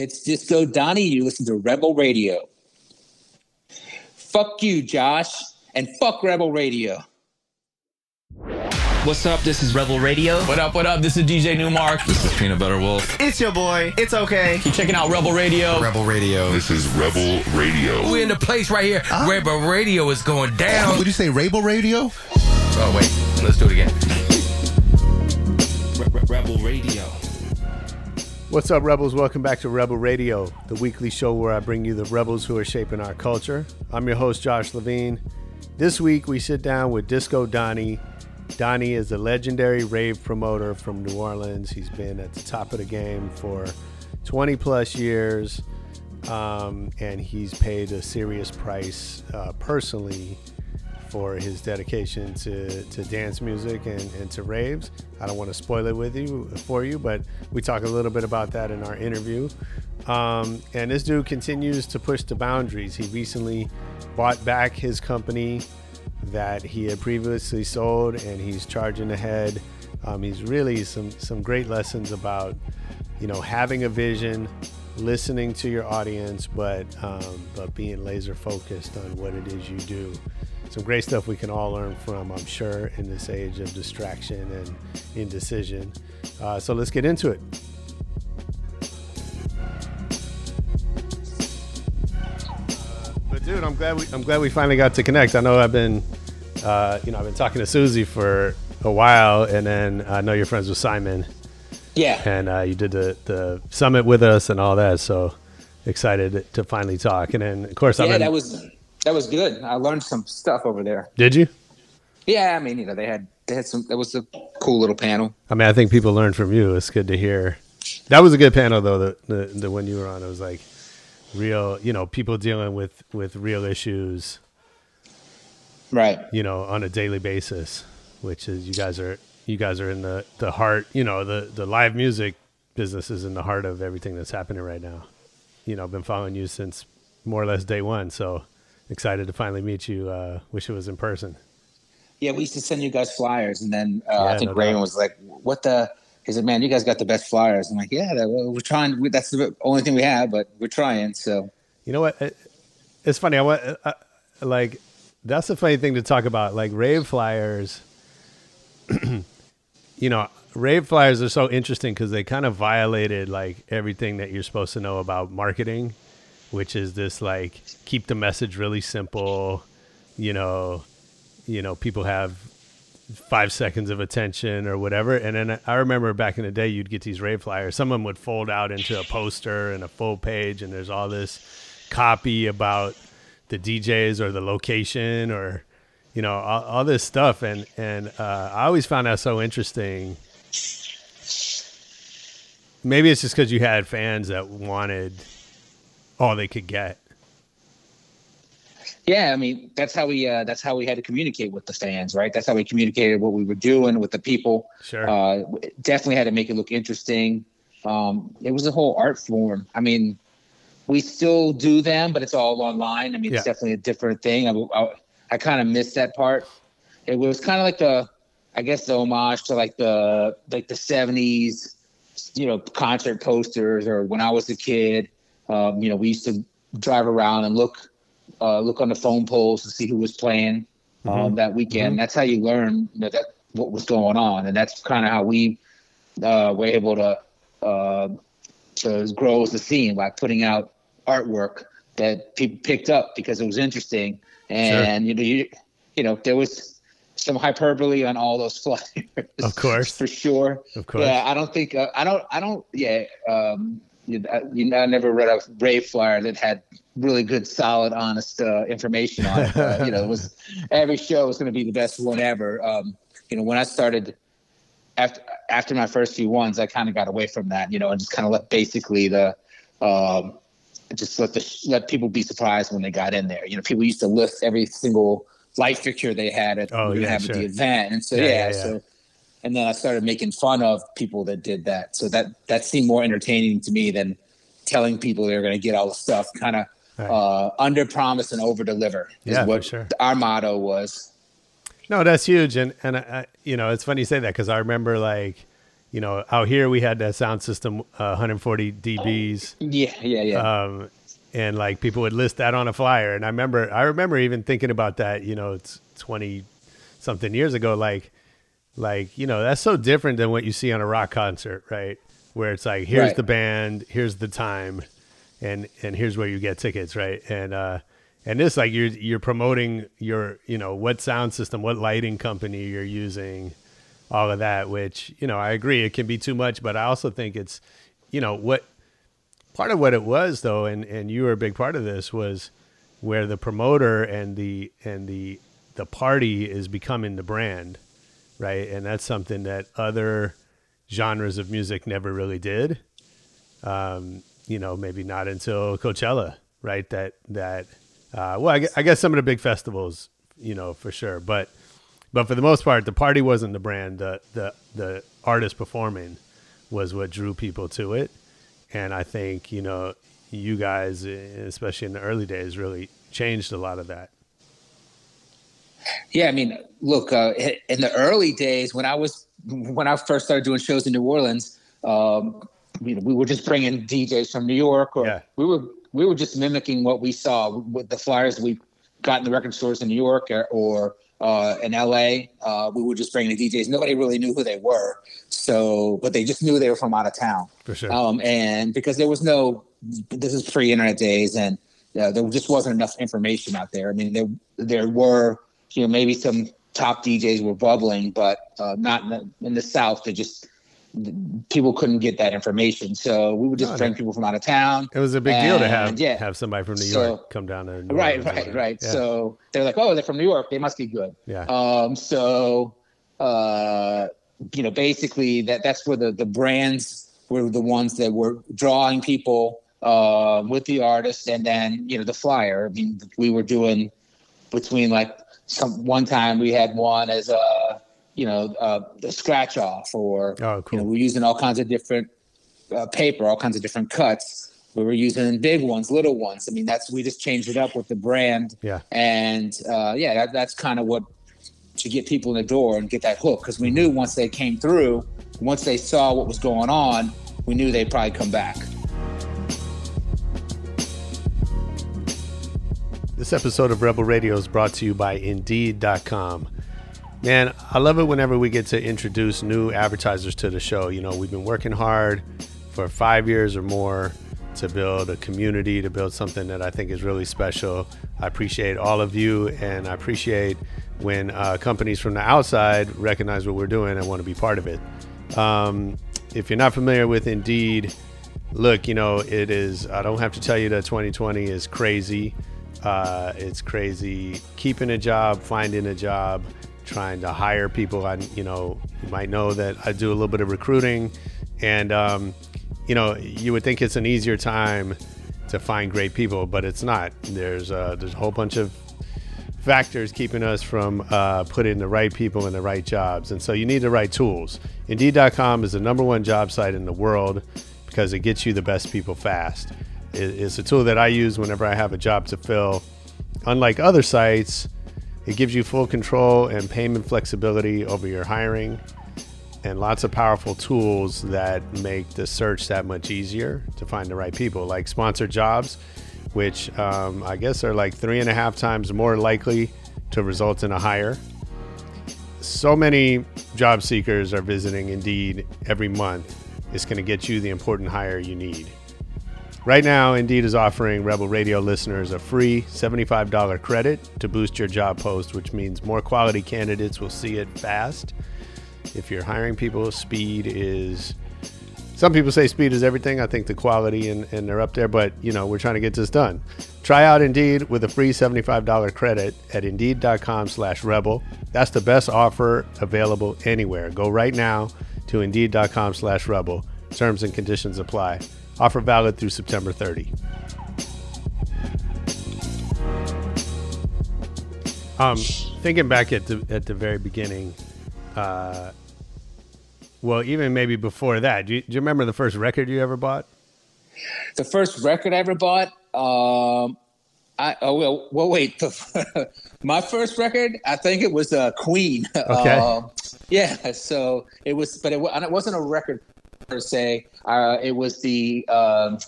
It's Disco Donnie. You listen to Rebel Radio. Fuck you, Josh, and fuck Rebel Radio. What's up? This is Rebel Radio. What up, what up? This is DJ Nu-Mark. This is Peanut Butter Wolf. It's your boy. It's okay. Keep checking out Rebel Radio. Rebel Radio. This is Rebel Radio. We're in the place right here. Ah. Rebel Radio is going down. Would you say Rebel Radio? Oh, wait. Let's do it again. Rebel Radio. What's up, Rebels? Welcome back to Rebel Radio, the weekly show where I bring you the rebels who are shaping our culture. I'm your host, Josh Levine. This week, we sit down with Disco Donnie. Donnie is a legendary rave promoter from New Orleans. He's been at the top of the game for 20 plus years, um, and he's paid a serious price uh, personally for his dedication to, to dance music and, and to raves. I don't want to spoil it with you for you, but we talk a little bit about that in our interview. Um, and this dude continues to push the boundaries. He recently bought back his company that he had previously sold, and he's charging ahead. Um, he's really some some great lessons about you know having a vision, listening to your audience, but um, but being laser focused on what it is you do some great stuff we can all learn from, I'm sure, in this age of distraction and indecision. Uh, so let's get into it. But dude, I'm glad we I'm glad we finally got to connect. I know I've been, uh, you know, I've been talking to Susie for a while, and then I know you're friends with Simon. Yeah. And uh, you did the the summit with us and all that. So excited to finally talk. And then of course, yeah, I've been, that was that was good. I learned some stuff over there. Did you? Yeah, I mean, you know, they had they had some. That was a cool little panel. I mean, I think people learn from you. It's good to hear. That was a good panel though. The the, the one you were on, it was like real. You know, people dealing with with real issues. Right. You know, on a daily basis, which is you guys are you guys are in the the heart. You know, the the live music business is in the heart of everything that's happening right now. You know, I've been following you since more or less day one. So excited to finally meet you. Uh, wish it was in person. Yeah, we used to send you guys flyers, and then uh, Yeah, I think no Raymond doubt. was like, "What the?" He said, "Man, you guys got the best flyers." I'm like, "Yeah, we're trying. We, that's the only thing we have, but we're trying." So You know what? It- It's funny. I want uh, like that's the funny thing to talk about. Like rave flyers. you know, rave flyers are so interesting because they kind of violated like everything that you're supposed to know about marketing, which is this like keep the message really simple. You know, you know, people have five seconds of attention or whatever. And then I remember back in the day, you'd get these rave flyers. Some of them would fold out into a poster and a full page, and there's all this copy about the DJs or the location or you know all, all this stuff. And and uh, I always found that so interesting. Maybe it's just because you had fans that wanted all they could get. yeah, I mean, that's how we uh, that's how we had to communicate with the fans, right? That's how we communicated what we were doing with the people. Sure. Uh, definitely had to make it look interesting. Um, it was a whole art form. I mean, we still do them, but it's all online. I mean, Yeah. it's definitely a different thing. I, I, I kind of missed that part. It was kind of like the, I guess, the homage to like the like the '70s, you know, concert posters, or when I was a kid. Um, you know, we used to drive around and look uh, look on the phone poles to see who was playing um, that weekend. That's how you learn you know, that what was going on, and that's kind of how we uh, were able to uh, to grow as a scene by putting out artwork that people picked up because it was interesting, and you know, you, you know, there was some hyperbole on all those flyers, Of course. for sure. Of course. Yeah, I don't think uh, I don't I don't yeah. Um, I, you know, I never read a rave flyer that had really good, solid, honest uh, information on it. Uh, you know, it was every show was going to be the best one ever. Um, you know, when I started after after my first few ones, I kind of got away from that. You know, and just kind of let basically the um, just let the let people be surprised when they got in there. You know, people used to list every single light fixture they had at, Oh, yeah, have sure. at the event, and so Yeah, yeah, yeah, yeah. so and then I started making fun of people that did that. So that that seemed more entertaining to me than telling people they're going to get all the stuff. Kind of Right. uh, under promise and over deliver is Yeah, what sure. our motto was. No, that's huge, and and I, you know it's funny you say that because I remember like you know, out here we had that sound system, uh, 140 dBs. Yeah, yeah, yeah. Um, and like people would list that on a flyer. And I remember, I remember even thinking about that, you know, it's 20 something years ago. Like, like, you know, that's so different than what you see on a rock concert, right? Where it's like, here's Right. the band, here's the time, and, and here's where you get tickets, right? And, uh, and this, like, you're, you're promoting your, you know, what sound system, what lighting company you're using, all of that, which, you know, I agree it can be too much, but I also think it's, you know, what, part of what it was though and and you were a big part of this was where the promoter and the and the the party is becoming the brand right? And that's something that other genres of music never really did. Um you know maybe not until coachella right? That that uh well I, I guess some of the big festivals you know for sure. But but for the most part the party wasn't the brand. The the the artist performing was what drew people to it. And I think you know you guys, especially in the early days, really changed a lot of that. Yeah, I mean, look, uh, in the early days when I was when I first started doing shows in New Orleans, um, you know, we were just bringing DJs from New York, or Yeah. we were we were just mimicking what we saw with the flyers we got in the record stores in New York or, or uh, in LA. Uh, we were just bringing the DJs. Nobody really knew who they were, so but they just knew they were from out of town. For sure. Um, and because there was no, this is pre-internet days, and uh, there just wasn't enough information out there. I mean, there there were, you know, maybe some top DJs were bubbling, but uh, not in the, in the South. They just people couldn't get that information, so we would just No, bring no. people from out of town. it was a big deal to have yeah. have somebody from New So- York come down to Right, right, right. Yeah. So they're like, oh, they're from New York. They must be good. yeah, Um, so, uh, you know, basically that that's where the, the brands were the ones that were drawing people uh, with the artist, and then you know the flyer. I mean, we were doing between like some one time we had one as a you know uh, a scratch off, or Oh, you know we're using all kinds of different uh, paper, all kinds of different cuts. We were using big ones, little ones. I mean, that's we just changed it up with the brand yeah, and uh, yeah, that, that's kind of what to get people in the door and get that hook because we knew once they came through, once they saw what was going on, we knew they'd probably come back. This episode of Rebel Radio is brought to you by Indeed.com. Man, I love it whenever we get to introduce new advertisers to the show. You know, we've been working hard for five years or more to build a community, to build something that I think is really special. I appreciate all of you, and I appreciate when uh, companies from the outside recognize what we're doing and want to be part of it. Um, if you're not familiar with Indeed, look, you know, it is, I don't have to tell you that 2020 is crazy. Uh, it's crazy keeping a job, finding a job, trying to hire people. I, you know, you might know that I do a little bit of recruiting, and um, you know, you would think it's an easier time to find great people, but it's not. There's uh, there's a whole bunch of factors keeping us from uh, putting the right people in the right jobs. And so you need the right tools. Indeed.com is the number one job site in the world because it gets you the best people fast. It's a tool that I use whenever I have a job to fill. Unlike other sites, it gives you full control and payment flexibility over your hiring and lots of powerful tools that make the search that much easier to find the right people, like sponsored jobs, which um, I guess are like three and a half times more likely to result in a hire. So many job seekers are visiting Indeed every month. It's going to get you the important hire you need. Right now, Indeed is offering Rebel Radio listeners a free $75 credit to boost your job post, which means more quality candidates will see it fast. If you're hiring people, speed is. Some people say speed is everything. I think the quality and, and they're up there, but you know, we're trying to get this done. Try out Indeed with a free $75 credit at indeed.com slash rebel. That's the best offer available anywhere. Go right now to indeed.com slash rebel. Terms and conditions apply. Offer valid through September 30. Um, thinking back at the at the very beginning, uh, well, even maybe before that, do you, do you remember the first record you ever bought? The first record I ever bought, um, I oh well, well wait, the, my first record, I think it was uh, Queen. Okay. Uh, Yeah, so it was, but it, it wasn't a record per se. Uh, it was the, um,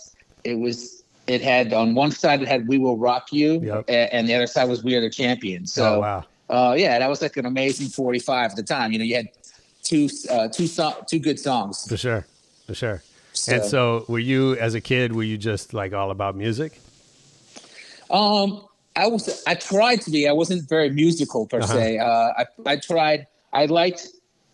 it was, it had on one side it had "We Will Rock You," Yep. a- and the other side was "We Are the Champions." So, oh wow. uh, yeah, that was like an amazing forty-five at the time. You know, you had two, uh, two, so- two good songs. For sure. For sure. So- And so were you as a kid, were you just like all about music? Um, I was I tried to be. I wasn't very musical per Uh-huh. se. Uh, I I tried. I liked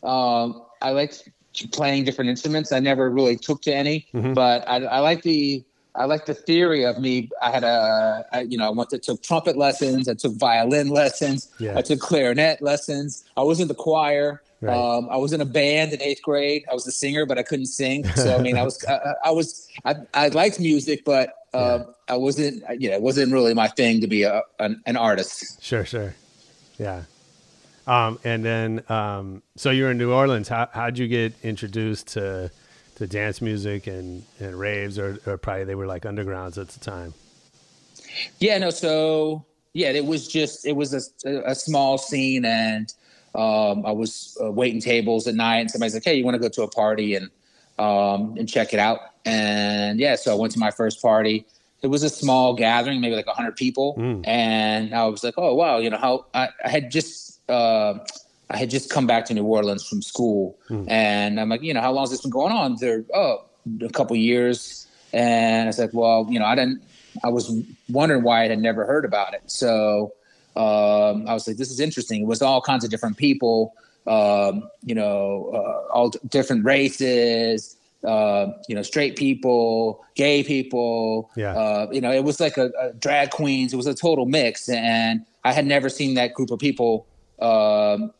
um, I liked playing different instruments. I never really took to any, Mhm. but I I like the I like the theory of me. I had a I, you know I went to took trumpet lessons. I took violin lessons. Yeah. I took clarinet lessons. I was in the choir. Right. Um, I was in a band in eighth grade. I was the singer, but I couldn't sing. So I mean, I was I, I was I, I liked music, but uh, I wasn't you know it wasn't really my thing to be a an, an artist. Sure, sure. Yeah. Um, and then, um, so you're in New Orleans. How, how'd you get introduced to, to dance music and, and raves or, or probably they were like undergrounds at the time? Yeah, no. So yeah, it was just it was a, a small scene, and um, I was uh, waiting tables at night, and somebody's like, "Hey, you want to go to a party and um, and check it out?" And yeah, so I went to my first party. It was a small gathering, maybe like hundred people, Mm. and I was like, "Oh wow!" You know how I, I had just. Uh, I had just come back to New Orleans from school, and I'm like, you know, how long has this been going on? They're oh, a couple years, and I said, well, you know, I didn't. I was wondering why I had never heard about it. So um, I was like, this is interesting. It was all kinds of different people, um, you know, uh, all d- different races, uh, you know, straight people, gay people. Yeah. Uh, you know, it was like a, a drag queens. It was a total mix, and I had never seen that group of people, um,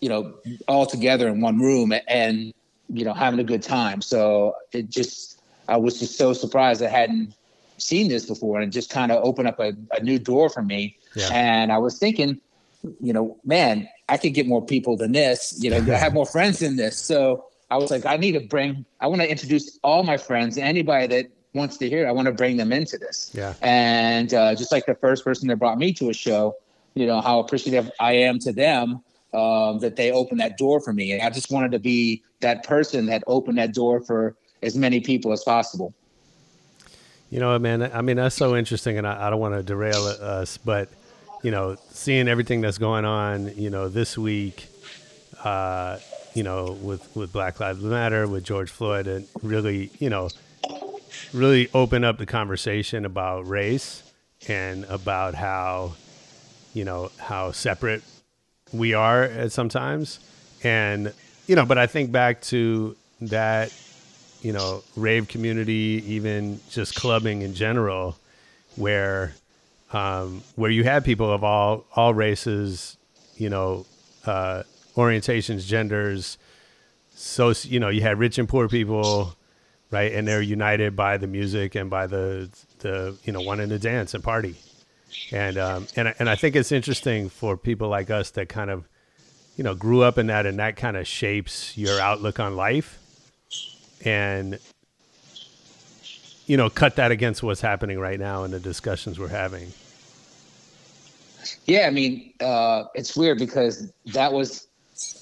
you know, all together in one room and you know having a good time. So it just, I was just so surprised I hadn't seen this before, and it just kind of opened up a, a new door for me. Yeah. And I was thinking, you know, man, I could get more people than this. You know, I have more friends than this. So I was like, I need to bring. I want to introduce all my friends, anybody that wants to hear. I want to bring them into this. Yeah. And uh, just like the first person that brought me to a show, you know, how appreciative I am to them um, that they opened that door for me. And I just wanted to be that person that opened that door for as many people as possible. You know, man, I mean, that's so interesting, and I, I don't want to derail us, but, you know, seeing everything that's going on, you know, this week, uh, you know, with, with Black Lives Matter, with George Floyd, and really, you know, really open up the conversation about race and about how, you know, how separate we are at sometimes. And, you know, but I think back to that you know, rave community, even just clubbing in general, where um, where you had people of all all races, you know, uh, orientations, genders. So you know, you had rich and poor people, right, and they're united by the music and by the the you know wanting to dance and party, and um, and and I think it's interesting for people like us that kind of you know grew up in that and that kind of shapes your outlook on life and you know cut that against what's happening right now and the discussions we're having Yeah, I mean, uh, it's weird because that was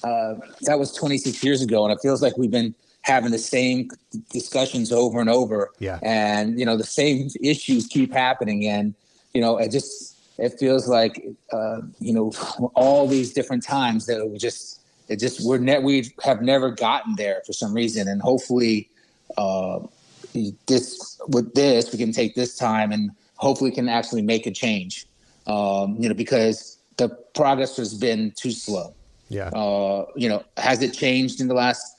uh, that was 26 years ago, and it feels like we've been having the same discussions over and over. Yeah. and you know the same issues keep happening, and you know it just it feels like uh, you know all these different times that we just it just we're ne- we have never gotten there for some reason, and hopefully. Uh, this with this we can take this time and hopefully can actually make a change um, you know because the progress has been too slow yeah. Uh, you know has it changed in the last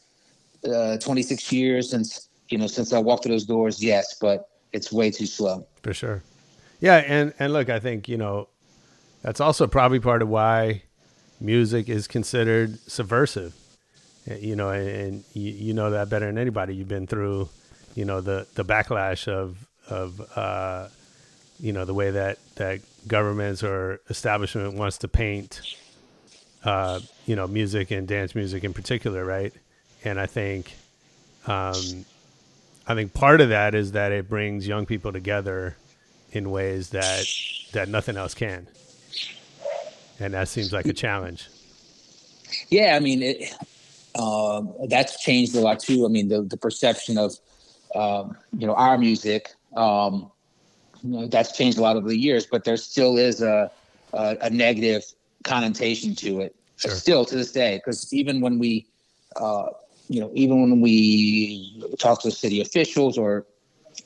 uh, 26 years since you know since i walked through those doors? Yes but it's way too slow. For sure. Yeah and and look i think you know that's also probably part of why music is considered subversive. Uh, you know and, and you, you know that better than anybody. You've been through you know the the backlash of of uh you know the way that that governments or establishment wants to paint uh you know music and dance music in particular right? And i think um i think part of that is that it brings young people together in ways that that nothing else can. And that seems like a challenge. Yeah, I mean, it, uh, that's changed a lot too. I mean, the, the perception of, um, you know, our music, um, you know, that's changed a lot over the years, but there still is a, a, a negative connotation to it Sure. still to this day. Because even when we, uh, you know, even when we talk to city officials or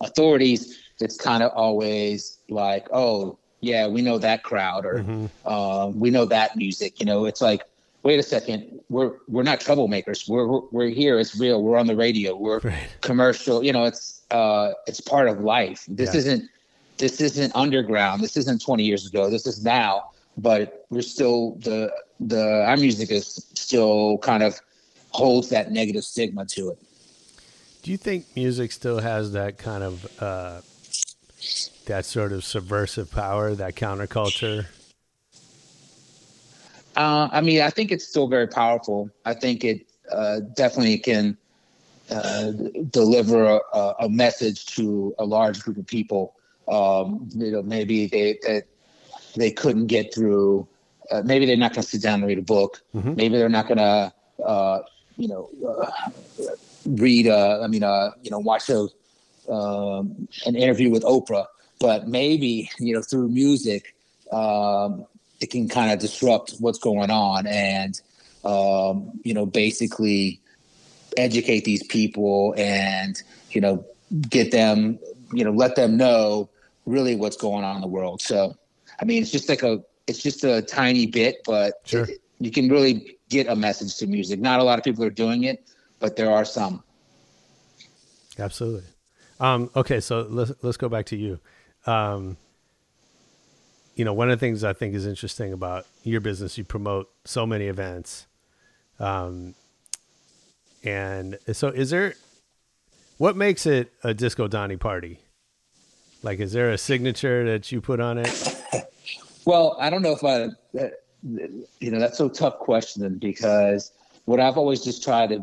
authorities, it's kind of always like, oh, yeah, we know that crowd or um, we know that music. You know, it's like, wait a second, we're we're not troublemakers. We're we're, we're here. It's real. We're on the radio. We're Right. commercial. You know, it's uh, it's part of life. This Yeah. isn't this isn't underground. This isn't 20 years ago. This is now. But we're still the the our music is still kind of holds that negative stigma to it. Do you think music still has that kind of uh, that sort of subversive power, that counterculture? Uh, I mean, I think it's still very powerful. I think it uh, definitely can uh, deliver a, a- message to a large group of people. Um, you know, maybe they they, they couldn't get through. Uh, maybe they're not going to sit down and read a book. Maybe they're not going to, uh, you know, uh, read. Uh, I mean, uh, you know, watch a um, an interview with Oprah. But maybe you know, through music, um, it can kind of disrupt what's going on and um, you know basically educate these people and you know get them you know let them know really what's going on in the world so i mean it's just like a it's just a tiny bit but Sure. it- you can really get a message to music not a lot of people are doing it but there are some Absolutely. Um, okay, so let's let's go back to you. Um, you know, one of the things I think is interesting about your business, you promote so many events. Um, and so, is there what makes it a Disco Donnie party? Like, is there a signature that you put on it? Well, I don't know if I, you know, that's a tough question because what I've always just tried to,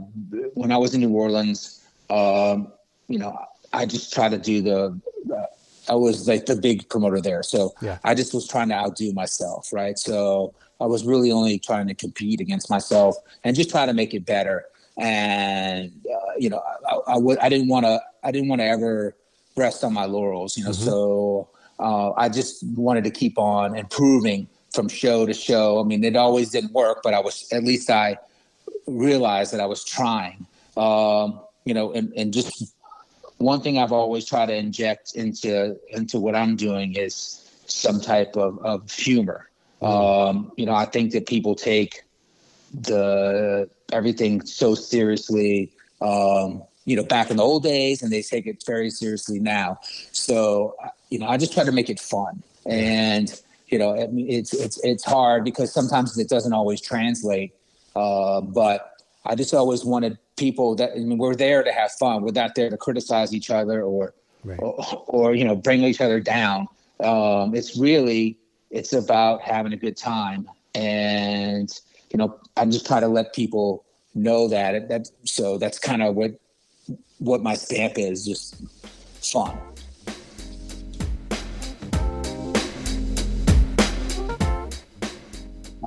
when I was in New Orleans, um, you know, I just try to do the, uh, I was like the big promoter there. So Yeah. I just was trying to outdo myself, right? So I was really only trying to compete against myself and just try to make it better. And, uh, you know, I, I would, I didn't want to, I didn't want to ever rest on my laurels, you know, so uh, I just wanted to keep on improving from show to show. I mean, it always didn't work, but I was at least I realized that I was trying. Um, you know, and, and just one thing I've always tried to inject into into what I'm doing is some type of, of humor. Um, you know, I think that people take the everything so seriously. Um, you know, back in the old days, and they take it very seriously now. So, you know, I just try to make it fun, and you know, I it's it's it's hard because sometimes it doesn't always translate. Uh, but I just always wanted people that I mean, we're there to have fun. We're not there to criticize each other or Right. or, or you know bring each other down. Um, it's really it's about having a good time, and you know I'm just trying to let people know that that so that's kind of what what my stamp is, just fun.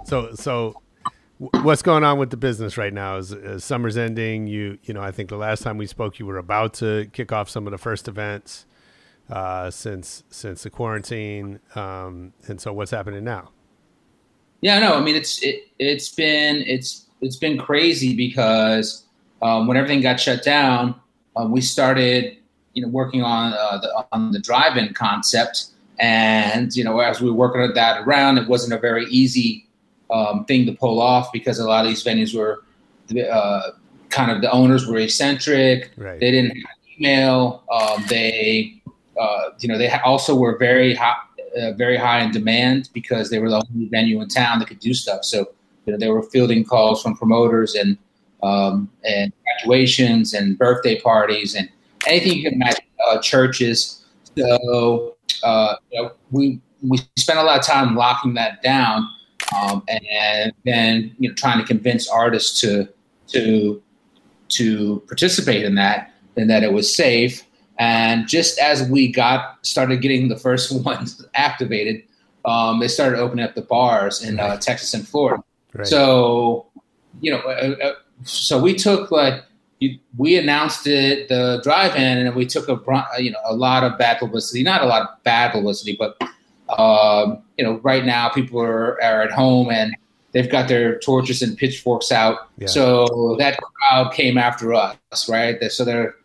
So, so what's going on with the business right now? Is, is summer's ending? You, you know, I think the last time we spoke, you were about to kick off some of the first events uh, since since the quarantine. Um, and so, what's happening now? Yeah, no, I mean it's it it's been it's it's been crazy because um, when everything got shut down, uh, we started you know working on uh, the on the drive-in concept, and you know as we were working that around, it wasn't a very easy um, thing to pull off because a lot of these venues were uh, kind of the owners were eccentric. Right. They didn't have email. Um, they uh, you know they also were very hot uh, very high in demand because they were the only venue in town that could do stuff. So you know, they were fielding calls from promoters and um, and graduations and birthday parties and anything you can imagine, uh, churches. So uh, you know, we we spent a lot of time locking that down, um, and then you know trying to convince artists to to to participate in that and that it was safe. And just as we got started getting the first ones activated, um, they started opening up the bars in uh, Texas and Florida. Right. So you know, uh, uh, so we took like you, we announced it the drive-in, and we took a you know a lot of bad publicity. Not a lot of bad publicity, but um, you know, right now people are, are at home and they've got their torches and pitchforks out. Yeah. So that crowd came after us, right? So they're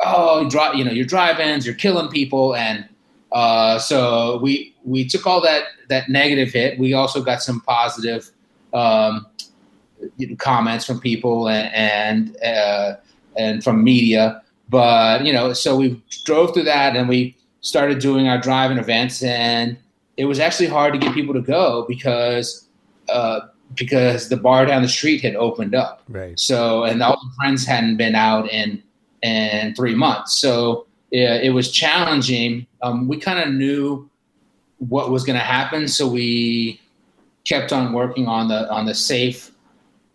oh, you dri- you know, your drive-ins, you're killing people, and uh, so we we took all that that negative hit. We also got some positive um, comments from people and and, uh, and from media. But you know, so we drove through that, and we started doing our driving events, and it was actually hard to get people to go because uh, because the bar down the street had opened up. Right. So and all the friends hadn't been out in in three months. So yeah, it was challenging. Um, we kind of knew what was going to happen, so we kept on working on the on the safe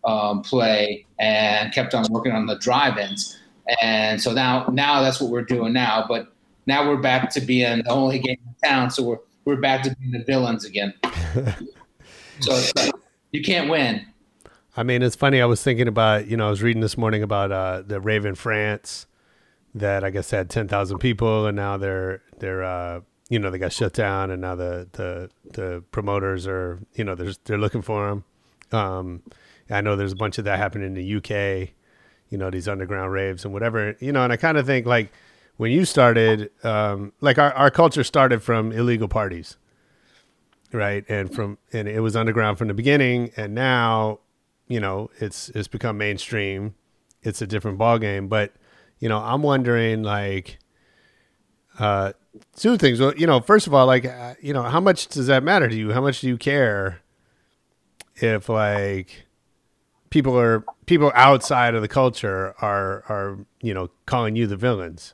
um, play and kept on working on the drive-ins. And so now now that's what we're doing now. But now we're back to being the only game in town. So we're we're back to being the villains again. so it's like, you can't win. I mean, it's funny. I was thinking about, you know, I was reading this morning about uh, the Raven France that I guess had 10,000 people and now they're, they're, uh, you know, they got shut down and now the, the, the promoters are, you know, they're, they're looking for them. Um, I know there's a bunch of that happening in the UK, you know, these underground raves and whatever, you know, and I kind of think like when you started, um, like our, our culture started from illegal parties, right? And from, and it was underground from the beginning and now, you know, it's, it's become mainstream. It's a different ball game, but, you know, I'm wondering like, uh, two things. Well, you know, first of all, like, uh, you know, how much does that matter to you? How much do you care if like people are people outside of the culture are are you know calling you the villains?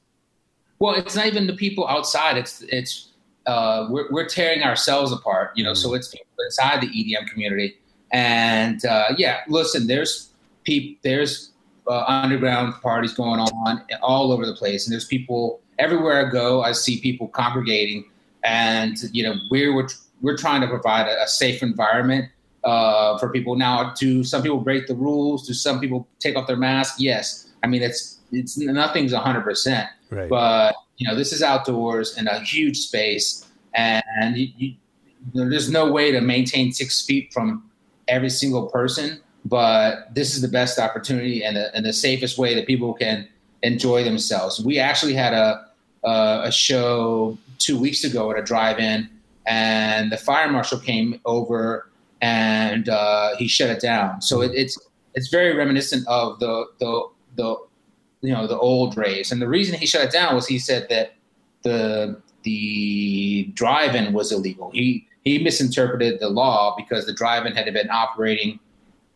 Well, it's not even the people outside. It's it's uh, we're we're tearing ourselves apart. You know, so it's people inside the EDM community. And uh, yeah, listen, there's peop, there's uh, underground parties going on all over the place, and there's people everywhere I go. I see people congregating, and you know, we're we're, we're trying to provide a, a safe environment uh, for people. Now, do some people break the rules? Do some people take off their mask? Yes. I mean, it's it's nothing's hundred percent, Right. but you know, this is outdoors in a huge space, and you, you, there's no way to maintain six feet from every single person. But this is the best opportunity and the, and the safest way that people can enjoy themselves. We actually had a uh, a show two weeks ago at a drive-in, and the fire marshal came over and uh, he shut it down. So it, it's it's very reminiscent of the the the you know the old raves. And the reason he shut it down was he said that the the drive-in was illegal. He he misinterpreted the law because the drive-in had been operating,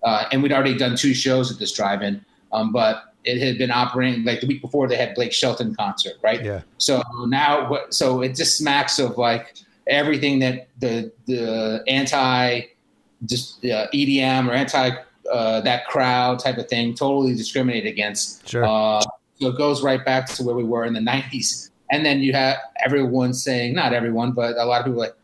uh, and we'd already done two shows at this drive-in, um, but it had been operating like the week before they had Blake Shelton concert, right? Yeah. So now, what? So it just smacks of like everything that the the anti just uh, EDM or anti uh, that crowd type of thing, totally discriminated against. Sure. Uh, so it goes right back to where we were in the '90s, and then you have everyone saying, not everyone, but a lot of people like,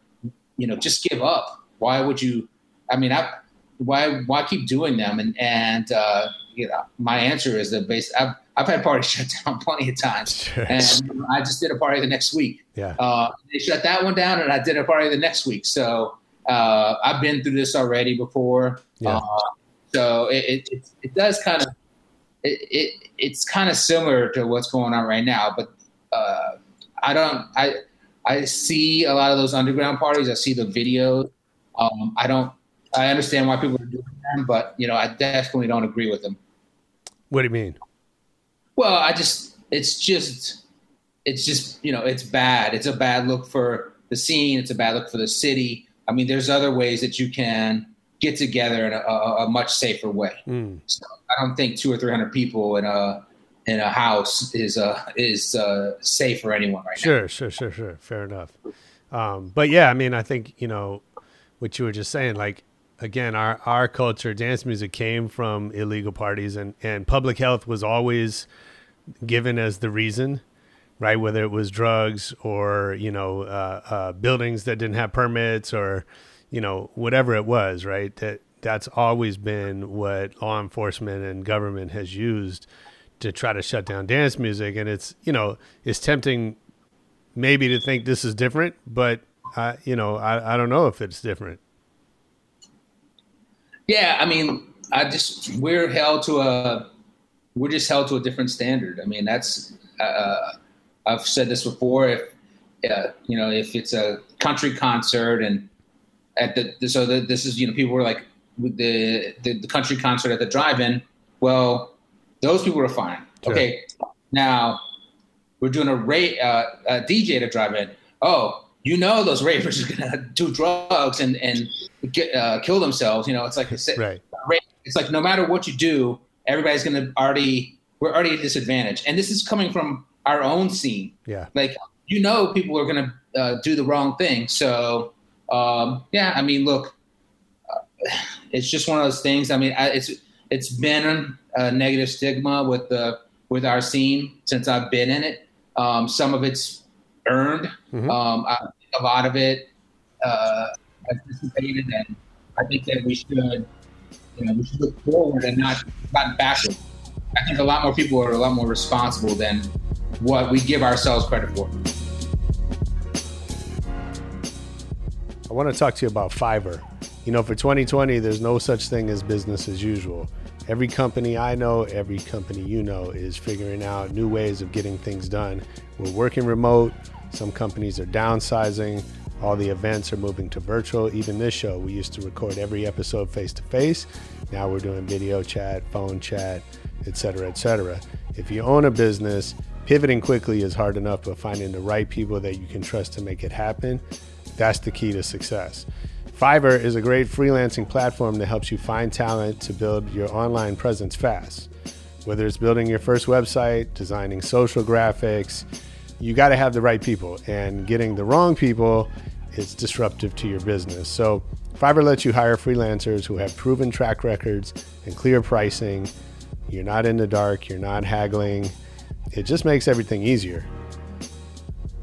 you know, just give up. Why would you? I mean, I, why why keep doing them? And and uh, you know, my answer is that base. I've I've had parties shut down plenty of times, Sure. and I just did a party the next week. Yeah. Uh, they shut that one down, and I did a party the next week. So uh, I've been through this already before. Yeah. Uh, so it, it, it, does kind of it, it it's kind of similar to what's going on right now, but uh, I don't I I see a lot of those underground parties. I see the videos. Um, I don't. I understand why people are doing them, but you know, I definitely don't agree with them. What do you mean? Well, I just it's just it's just you know it's bad. It's a bad look for the scene. It's a bad look for the city. I mean, there's other ways that you can get together in a, a, a much safer way. Mm. So I don't think two or three hundred people in a in a house is uh, is uh, safe for anyone right now. Sure, sure, sure, sure. Fair enough. Um, but yeah, I mean, I think you know what you were just saying. Like again, our our culture, dance music came from illegal parties, and and public health was always given as the reason, right? Whether it was drugs or you know uh, uh, buildings that didn't have permits or you know whatever it was, right? That that's always been what law enforcement and government has used to try to shut down dance music. And it's, you know, it's tempting maybe to think this is different, but, I, you know, I, I don't know if it's different. Yeah, I mean, I just we're held to a we're just held to a different standard. I mean, that's uh, I've said this before. If uh, you know, if it's a country concert and at the so the, this is you know people were like the, the the country concert at the drive-in. Well, those people were fine. Sure. Okay, now we're doing a rate uh, a DJ at a drive-in. Oh, you know those ravers are gonna do drugs and and get, uh, kill themselves. You know, it's like a, right. It's like no matter what you do, everybody's gonna already we're already at disadvantage, and this is coming from our own scene. Yeah, like you know, people are gonna uh, do the wrong thing. So um, yeah, I mean, look, uh, it's just one of those things. I mean, I, it's it's been a negative stigma with the with our scene since I've been in it. Um, some of it's earned. Mm-hmm. Um, I, a lot of it uh, anticipated, and I think that we should, you know, we should look forward and not not backward. I think a lot more people are a lot more responsible than what we give ourselves credit for. I want to talk to you about Fiverr. You know, for 2020, there's no such thing as business as usual. Every company I know, every company you know is figuring out new ways of getting things done. We're working remote. Some companies are downsizing. All the events are moving to virtual. Even this show, we used to record every episode face to face. Now we're doing video chat, phone chat, etc., etc. If you own a business, pivoting quickly is hard enough, but finding the right people that you can trust to make it happen that's the key to success. Fiverr is a great freelancing platform that helps you find talent to build your online presence fast. Whether it's building your first website, designing social graphics, you got to have the right people, and getting the wrong people is disruptive to your business. So, Fiverr lets you hire freelancers who have proven track records and clear pricing. You're not in the dark, you're not haggling. It just makes everything easier.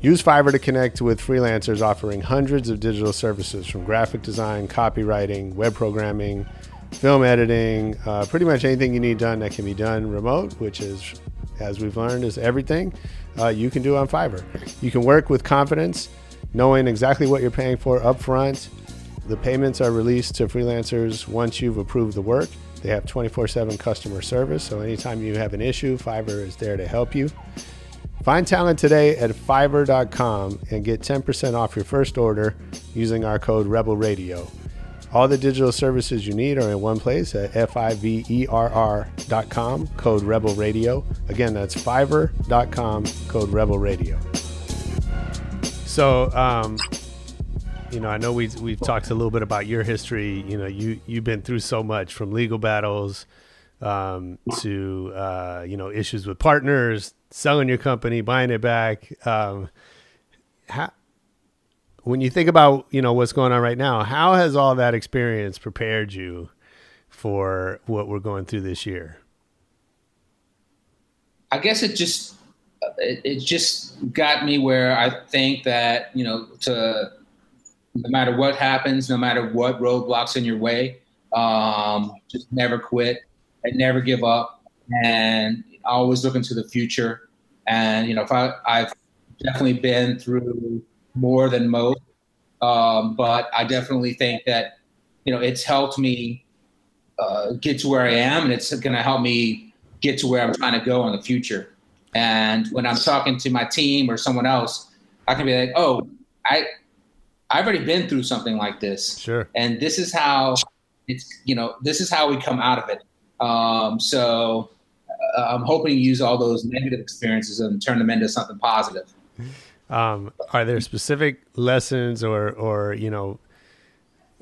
Use Fiverr to connect with freelancers offering hundreds of digital services from graphic design, copywriting, web programming, film editing, uh, pretty much anything you need done that can be done remote, which is, as we've learned, is everything uh, you can do on Fiverr. You can work with confidence, knowing exactly what you're paying for upfront. The payments are released to freelancers once you've approved the work. They have 24 7 customer service, so anytime you have an issue, Fiverr is there to help you. Find talent today at fiverr.com and get 10% off your first order using our code Rebel Radio. All the digital services you need are in one place at F-I-V-E-R-R.com, code Rebel Radio. Again, that's fiverr.com, code Rebel Radio. So, um, you know, I know we we've talked a little bit about your history. You know, you you've been through so much from legal battles um, to uh, you know issues with partners, selling your company, buying it back. Um, how, when you think about you know what's going on right now, how has all that experience prepared you for what we're going through this year? I guess it just it, it just got me where I think that you know to no matter what happens, no matter what roadblocks in your way, um, just never quit and never give up and always look into the future. And, you know, if I, I've definitely been through more than most, um, but I definitely think that, you know, it's helped me uh, get to where I am and it's going to help me get to where I'm trying to go in the future. And when I'm talking to my team or someone else, I can be like, oh, I, I've already been through something like this. Sure. And this is how it's, you know, this is how we come out of it. Um, so I'm hoping to use all those negative experiences and turn them into something positive. Um, are there specific lessons or, or you know,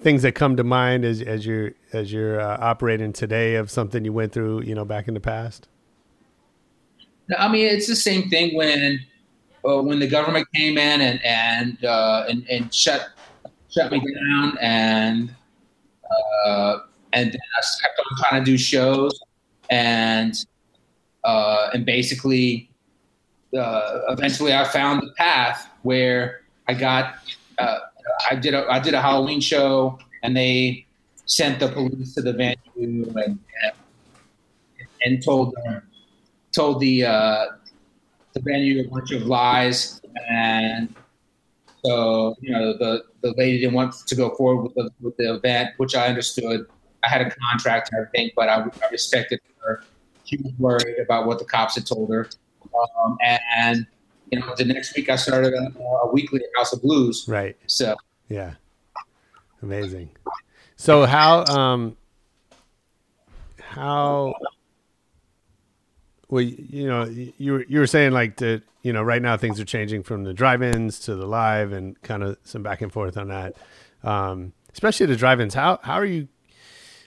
things that come to mind as, as you're as you're uh, operating today of something you went through, you know, back in the past? I mean, it's the same thing when uh, when the government came in and and uh, and, and shut shut me down and uh, and then I kept on trying to do shows, and uh, and basically, uh, eventually, I found the path where I got. Uh, I did a I did a Halloween show, and they sent the police to the venue and and told them told the uh, the venue a bunch of lies, and so you know the the lady didn't want to go forward with the with the event, which I understood. I had a contract and everything, but I, I respected her. She was worried about what the cops had told her, um, and, and you know the next week I started a, a weekly House of Blues. Right. So Yeah. Amazing. So how um how well you know you were you were saying like the you know right now things are changing from the drive-ins to the live and kind of some back and forth on that. Um especially the drive-ins how how are you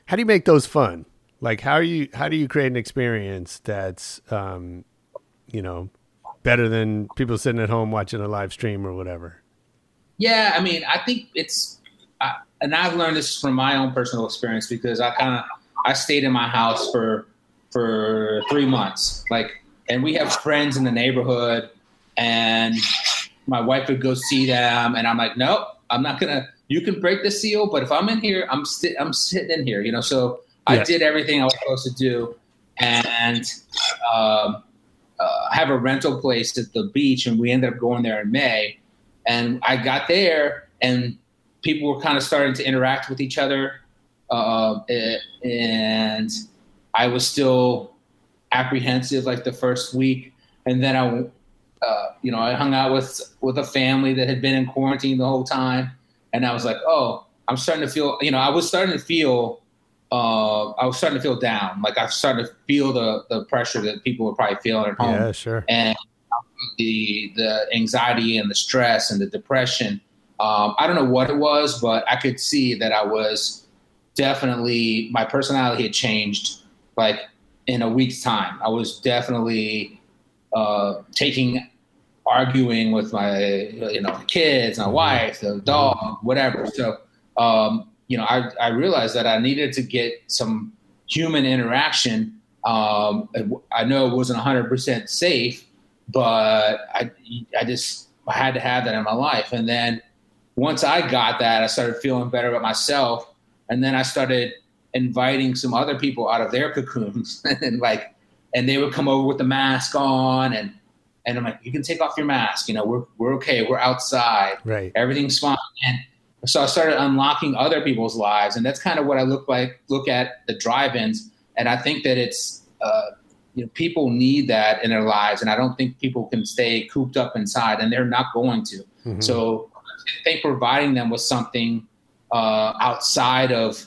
how do you make those fun? Like how are you how do you create an experience that's um you know better than people sitting at home watching a live stream or whatever? Yeah, I mean, I think it's, I, and I've learned this from my own personal experience because I kind of I stayed in my house for for three months, like, and we have friends in the neighborhood, and my wife would go see them, and I'm like, nope, I'm not gonna. You can break the seal, but if I'm in here, I'm sti- I'm sitting in here, you know. So I did everything I was supposed to do, and um, uh, have a rental place at the beach, and we ended up going there in May. And I got there, and people were kind of starting to interact with each other, uh, and I was still apprehensive like the first week, and then I, uh, you know, I hung out with with a family that had been in quarantine the whole time, and I was like, oh, I'm starting to feel, you know, I was starting to feel. Uh, I was starting to feel down. Like I was starting to feel the the pressure that people were probably feeling at home Yeah, sure. and the the anxiety and the stress and the depression. Um, I don't know what it was, but I could see that I was definitely my personality had changed like in a week's time. I was definitely uh, taking arguing with my you know kids, my wife, the dog, whatever. So um, you know, I, I realized that I needed to get some human interaction. Um, I know it wasn't 100% safe, but I, I just I had to have that in my life. And then once I got that, I started feeling better about myself. And then I started inviting some other people out of their cocoons and like, and they would come over with the mask on and, and I'm like, you can take off your mask. You know, we're, we're okay. We're outside. Right. Everything's fine. And so I started unlocking other people's lives. And that's kind of what I look like, look at the drive-ins. And I think that it's, uh, you know, people need that in their lives. And I don't think people can stay cooped up inside and they're not going to. Mhm. So I think providing them with something uh, outside of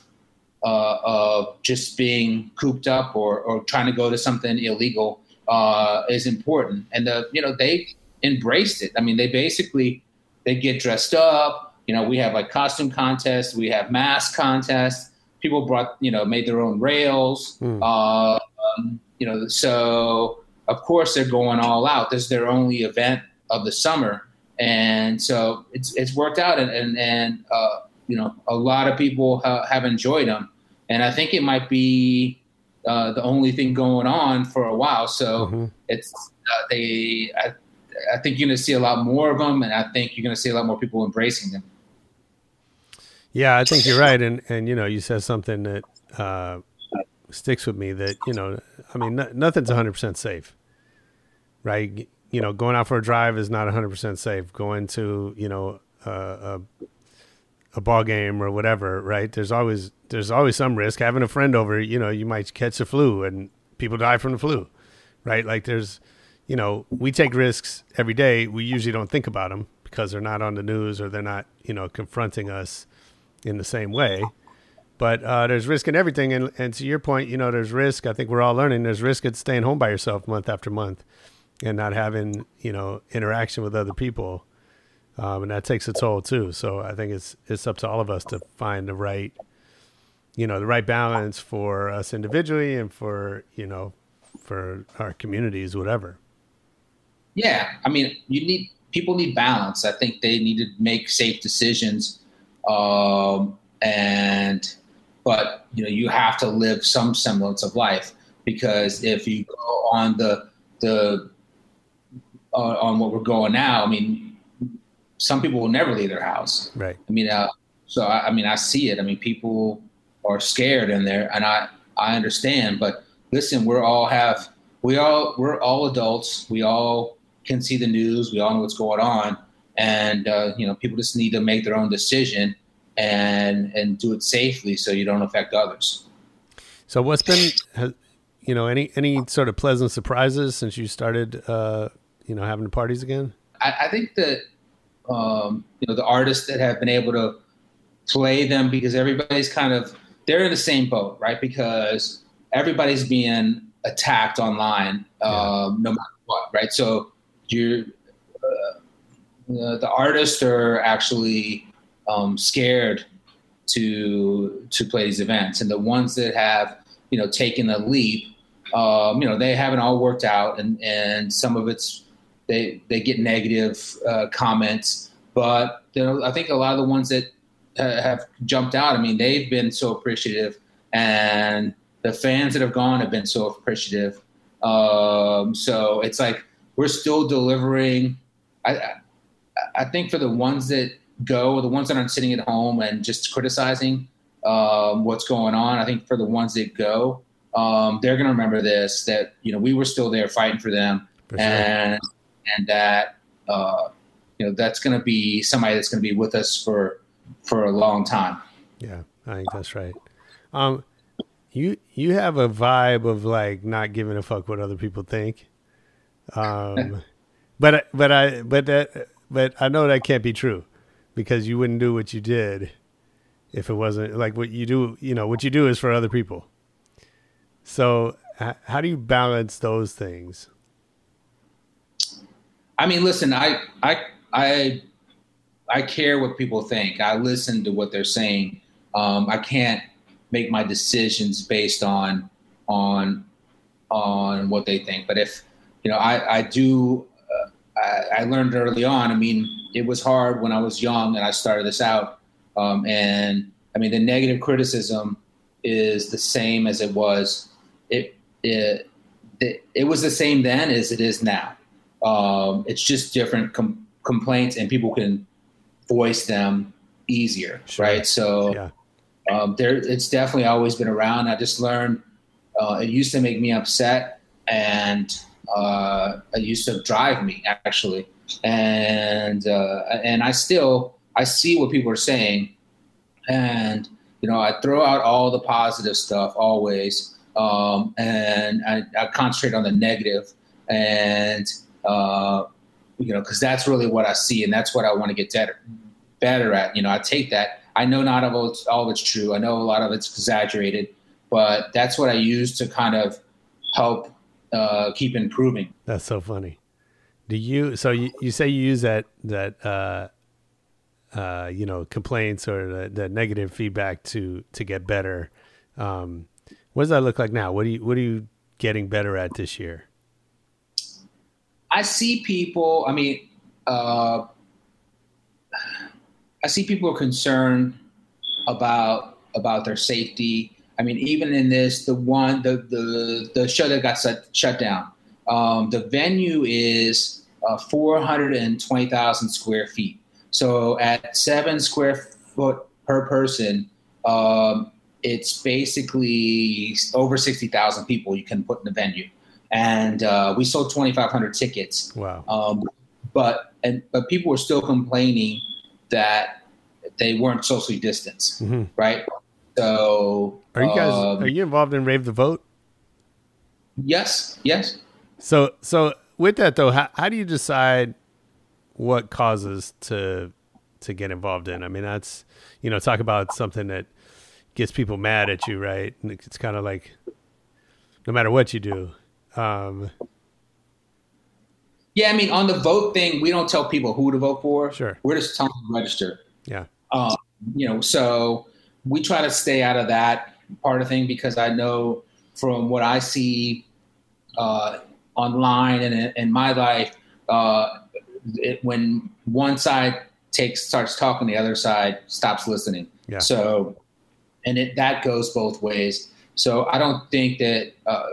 uh, of just being cooped up or, or trying to go to something illegal uh, is important. And the you know they embraced it. I mean, they basically they get dressed up. You know, we have like costume contests, we have mask contests. People brought you know made their own rails. Uh, um, you know, so of course they're going all out. This is their only event of the summer, and so it's it's worked out, and and, and uh, you know a lot of people ha- have enjoyed them, and I think it might be uh, the only thing going on for a while. So Mhm. it's uh, they. I, I think you're going to see a lot more of them, and I think you're going to see a lot more people embracing them. Yeah, I think you're right, and and you know, you said something that uh, sticks with me. That you know, I mean, no, nothing's 100 percent safe, right? You know, going out for a drive is not 100 percent safe. Going to you know uh, a a ball game or whatever, right? There's always there's always some risk. Having a friend over, you know, you might catch the flu, and people die from the flu, right? Like there's, you know, we take risks every day. We usually don't think about them because they're not on the news or they're not, you know, confronting us in the same way. But uh, there's risk in everything, and and to your point, you know, there's risk. I think we're all learning. There's risk at staying home by yourself month after month, and not having you know interaction with other people, um, and that takes a toll too. So I think it's it's up to all of us to find the right, you know, the right balance for us individually and for you know, for our communities, whatever. Yeah, I mean, you need people need balance. I think they need to make safe decisions, um, and but you know you have to live some semblance of life because if you go on the the uh, on what we're going now, I mean, some people will never leave their house. Right. I mean, uh, so I, I mean, I see it. I mean, people are scared in there, and I I understand. But listen, we're all have we all we're all adults. We all can see the news. We all know what's going on, and uh, you know people just need to make their own decision and and do it safely so you don't affect others. So what's been, you know, any any sort of pleasant surprises since you started, uh, you know, having parties again? I, I think that um, you know the artists that have been able to play them because everybody's kind of they're in the same boat, right? Because everybody's being attacked online, um, no matter what, right? So you're the, artists are actually um, scared to to play these events, and the ones that have you know taken the leap, um, you know they haven't all worked out, and and some of it's they they get negative uh, comments, but you know I think a lot of the ones that uh, have jumped out, I mean they've been so appreciative, and the fans that have gone have been so appreciative. Um, so it's like we're still delivering. I, I think for the ones that go, the ones that aren't sitting at home and just criticizing um, what's going on, I think for the ones that go, um, they're going to remember this that you know we were still there fighting for them, For sure. and and that uh, you know that's going to be somebody that's going to be with us for for a long time. Yeah, I think that's right. Um, you you have a vibe of like not giving a fuck what other people think. Um, but but I but that but I know that can't be true because you wouldn't do what you did if it wasn't like what you do. You know what you do is for other people. So how do you balance those things? I mean, listen, I I I I care what people think. I listen to what they're saying. Um, I can't make my decisions based on on on what they think. But if you know, I I do. I, I learned early on. I mean, it was hard when I was young and I started this out. Um, and I mean, the negative criticism is the same as it was. It it it, it was the same then as it is now. Um, it's just different com- complaints, and people can voice them easier, Sure. right? So Yeah, um, there, it's definitely always been around. I just learned uh, it used to make me upset, and uh, it used to drive me actually, and uh, and I still I see what people are saying, and you know I throw out all the positive stuff always, um, and I, I concentrate on the negative, and uh, you know because that's really what I see, and that's what I want to get better better at. You know, I take that. I know not all of all of it's true. I know a lot of it's exaggerated, but that's what I use to kind of help uh, keep improving. that's so funny. Do you? So you, you say you use that that uh, uh, you know complaints or the, the negative feedback to to get better. Um, what does that look like now? What do you what are you getting better at this year? I see people. I mean, uh, I see people are concerned about about their safety. I mean, even in this, the one the the the show that got shut shut down, um, the venue is uh, four hundred and twenty thousand square feet. So at seven square foot per person, um, it's basically over sixty thousand people you can put in the venue. And uh, we sold twenty five hundred tickets. Wow. Um, but and but people were still complaining that they weren't socially distanced, Mhm. right? So Are you guys um, are you involved in Rave the Vote? yes, yes. So so with that though, how, how do you decide what causes to to get involved in? I mean, that's you know, talk about something that gets people mad at you, right? And it's kind of like no matter what you do. Um, Yeah, I mean, on the vote thing, we don't tell people who to vote for. Sure. We're just telling them to register. yeah. Um, you know, so we try to stay out of that part of thing because I know from what I see uh, online and in, in my life, uh, it, when one side takes starts talking, the other side stops listening. Yeah. So, and it that goes both ways. So I don't think that uh,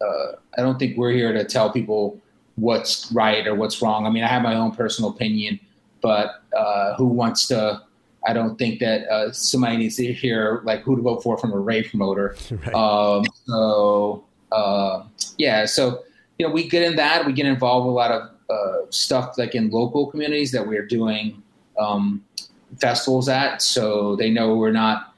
uh, I don't think we're here to tell people what's right or what's wrong. I mean, I have my own personal opinion, but uh, who wants to? I don't think that uh, somebody needs to hear like who to vote for from a rave promoter. Right. Um, so uh, yeah, so you know we get in that we get involved with a lot of uh, stuff like in local communities that we're doing um, festivals at, so they know we're not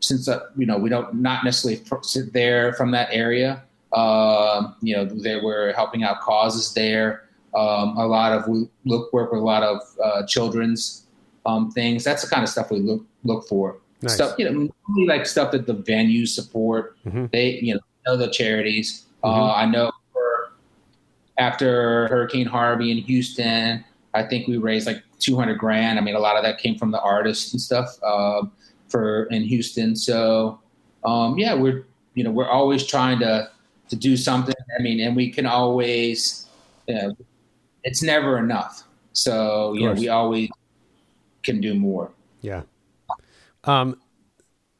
since uh, you know we don't not necessarily sit there from that area. Um, you know they were helping out causes there. Um, a lot of we look work with a lot of uh, children's um, things. That's the kind of stuff we look look for. Nice. Stuff you know, really like stuff that the venues support. Mhm. They you know know the charities. Mhm. Uh, I know for after Hurricane Harvey in Houston, I think we raised like 200 grand. I mean, a lot of that came from the artists and stuff uh, for in Houston. So um, yeah, we're you know we're always trying to to do something. I mean, and we can always you know, it's never enough. So you know we always can do more. Yeah. Um,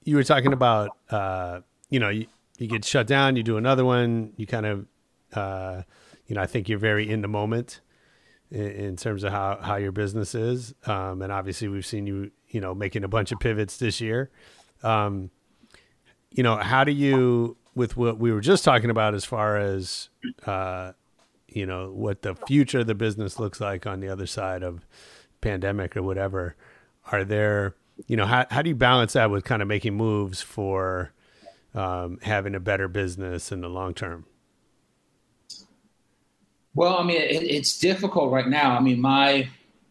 you were talking about, uh, you know, you, you get shut down, you do another one, you kind of, uh, you know, I think you're very in the moment in, in terms of how, how your business is. Um, and obviously we've seen you, you know, making a bunch of pivots this year. Um, you know, how do you, with what we were just talking about as far as, uh, you know, what the future of the business looks like on the other side of pandemic or whatever, are there, you know, how, how do you balance that with kind of making moves for um, having a better business in the long term? Well, I mean, it, it's difficult right now. I mean, my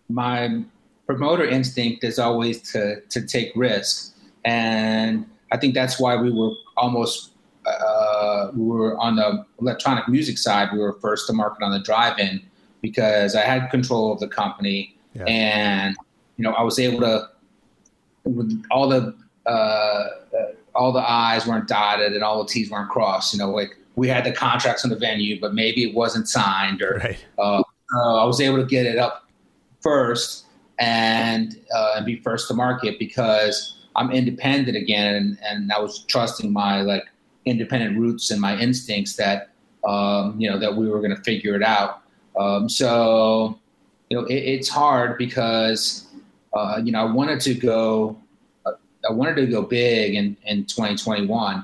my promoter instinct is always to to take risks, and I think that's why we were almost uh, we were on the electronic music side. We were first to market on the drive-in because I had control of the company, Yeah. and you know, I was able to with all the uh, uh, all the I's weren't dotted and all the T's weren't crossed. You know, like we had the contracts on the venue, but maybe it wasn't signed, or Right. uh, uh, I was able to get it up first and uh, and be first to market because I'm independent again, and, and I was trusting my like independent roots and my instincts that um, you know that we were going to figure it out. Um, so you know, it, it's hard because uh, you know I wanted to go, I wanted to go big in in 2021,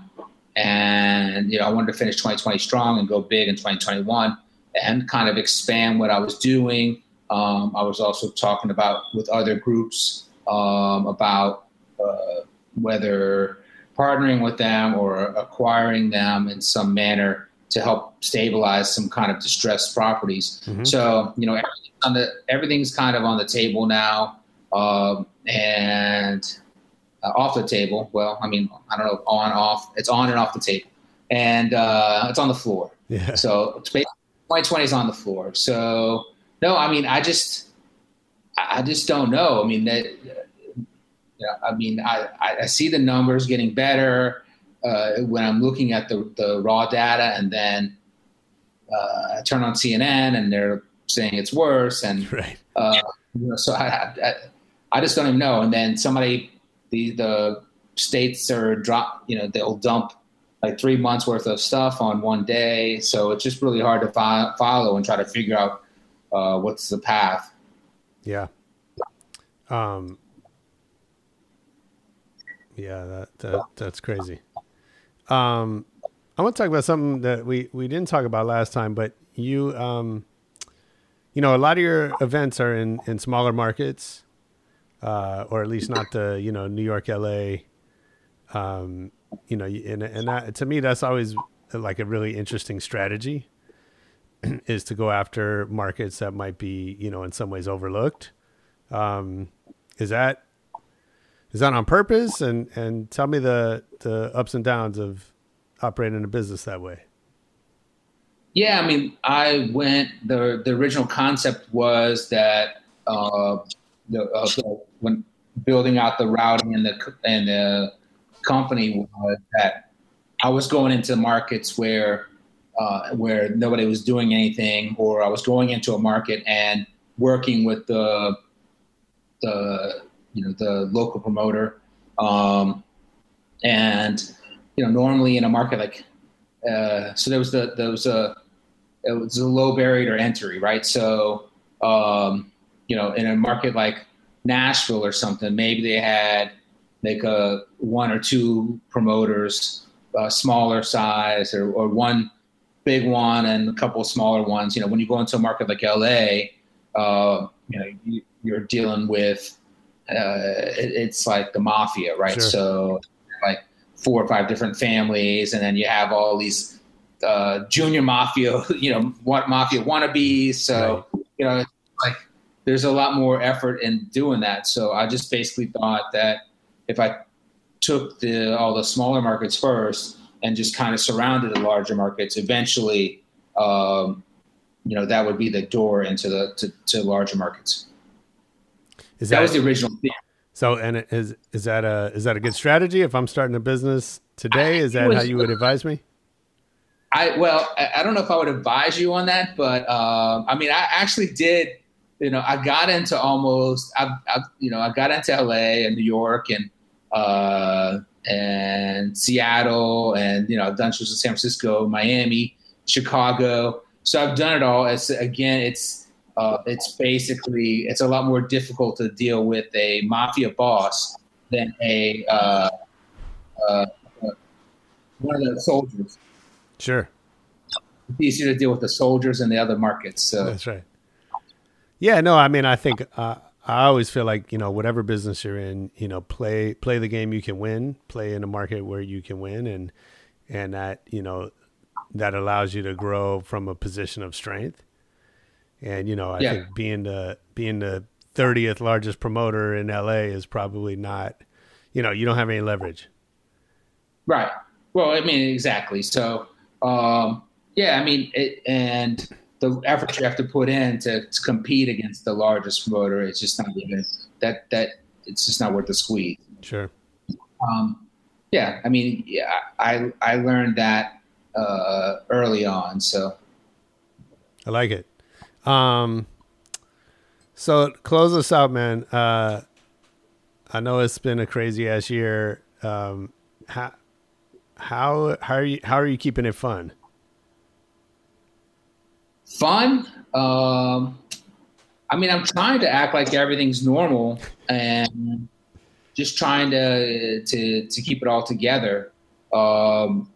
and you know I wanted to finish 2020 strong and go big in 2021 and kind of expand what I was doing. Um, I was also talking about with other groups um, about uh, whether partnering with them or acquiring them in some manner to help stabilize some kind of distressed properties. Mhm. So you know, everything's, on the, everything's kind of on the table now, um, and uh, off the table. Well, I mean, I don't know, on off. It's on and off the table, and uh, it's on the floor. Yeah. So 2020 is on the floor. So no, I mean, I just, I just don't know. I mean that, yeah, I mean, I I see the numbers getting better uh, when I'm looking at the the raw data, and then uh, I turn on CNN and they're saying it's worse, and Right. uh, you know, so I, I, I just don't even know. And then somebody, the the states are drop, you know, they'll dump like three months worth of stuff on one day. So it's just really hard to fo- follow and try to figure out uh, what's the path. Yeah. Um, yeah, that, that that's crazy. Um, I want to talk about something that we, we didn't talk about last time, but you, um, you know, a lot of your events are in, in smaller markets, uh, or at least not the, you know, New York, LA. Um, you know, and, and that, to me, that's always like a really interesting strategy is to go after markets that might be, you know, in some ways overlooked. Um, is that is that on purpose? And and tell me the the ups and downs of operating a business that way. Yeah, I mean, I went. the The original concept was that uh, the, uh, when building out the routing and the and the company was that I was going into markets where uh, where nobody was doing anything, or I was going into a market and working with the the you know the local promoter, um, and you know normally in a market like uh, so there was the there was a it was a low barrier to entry, right? So um, you know in a market like Nashville or something, maybe they had like a one or two promoters, uh, smaller size, or, or one big one and a couple smaller ones. You know, when you go into a market like LA, uh, you know, you, you're dealing with uh, it, it's like the mafia, right? Sure. So like four or five different families, and then you have all these uh, junior mafia, you know, what mafia wannabes. So you know, like there's a lot more effort in doing that. So I just basically thought that if I took the all the smaller markets first and just kind of surrounded the larger markets, eventually, um, you know, that would be the door into the to, to larger markets. Is That was the original thing. so? And is is that a is that a good strategy? If I'm starting a business today, is that was- how you would advise me? I well, I, I don't know if I would advise you on that, but um, I mean, I actually did. You know, I got into almost. I, I you know, I got into LA and New York and uh, and Seattle, and you know, I've done shows in San Francisco, Miami, Chicago. So I've done it all. It's again, it's uh, it's basically it's a lot more difficult to deal with a mafia boss than a uh, uh, one of the soldiers Sure, it's easier to deal with the soldiers and the other markets. So that's right. Yeah, no, I mean, I think uh, I always feel like you know, whatever business you're in, you know, play play the game you can win, play in a market where you can win, and and that you know that allows you to grow from a position of strength. And you know, I Yeah. think being the being the thirtieth largest promoter in LA is probably not, you know, you don't have any leverage. right. Well, I mean, exactly. So um, yeah, I mean, it, and the effort you have to put in to, to compete against the largest promoter is just not even that that it's just not worth the squeeze. Sure. Um, yeah, I mean, yeah, I I learned that uh, early on. So I like it. Um, so close us out, man. Uh, I know it's been a crazy ass year. Um, how how how are you how are you keeping it fun? fun. Um, I mean, I'm trying to act like everything's normal and just trying to to to keep it all together. Um,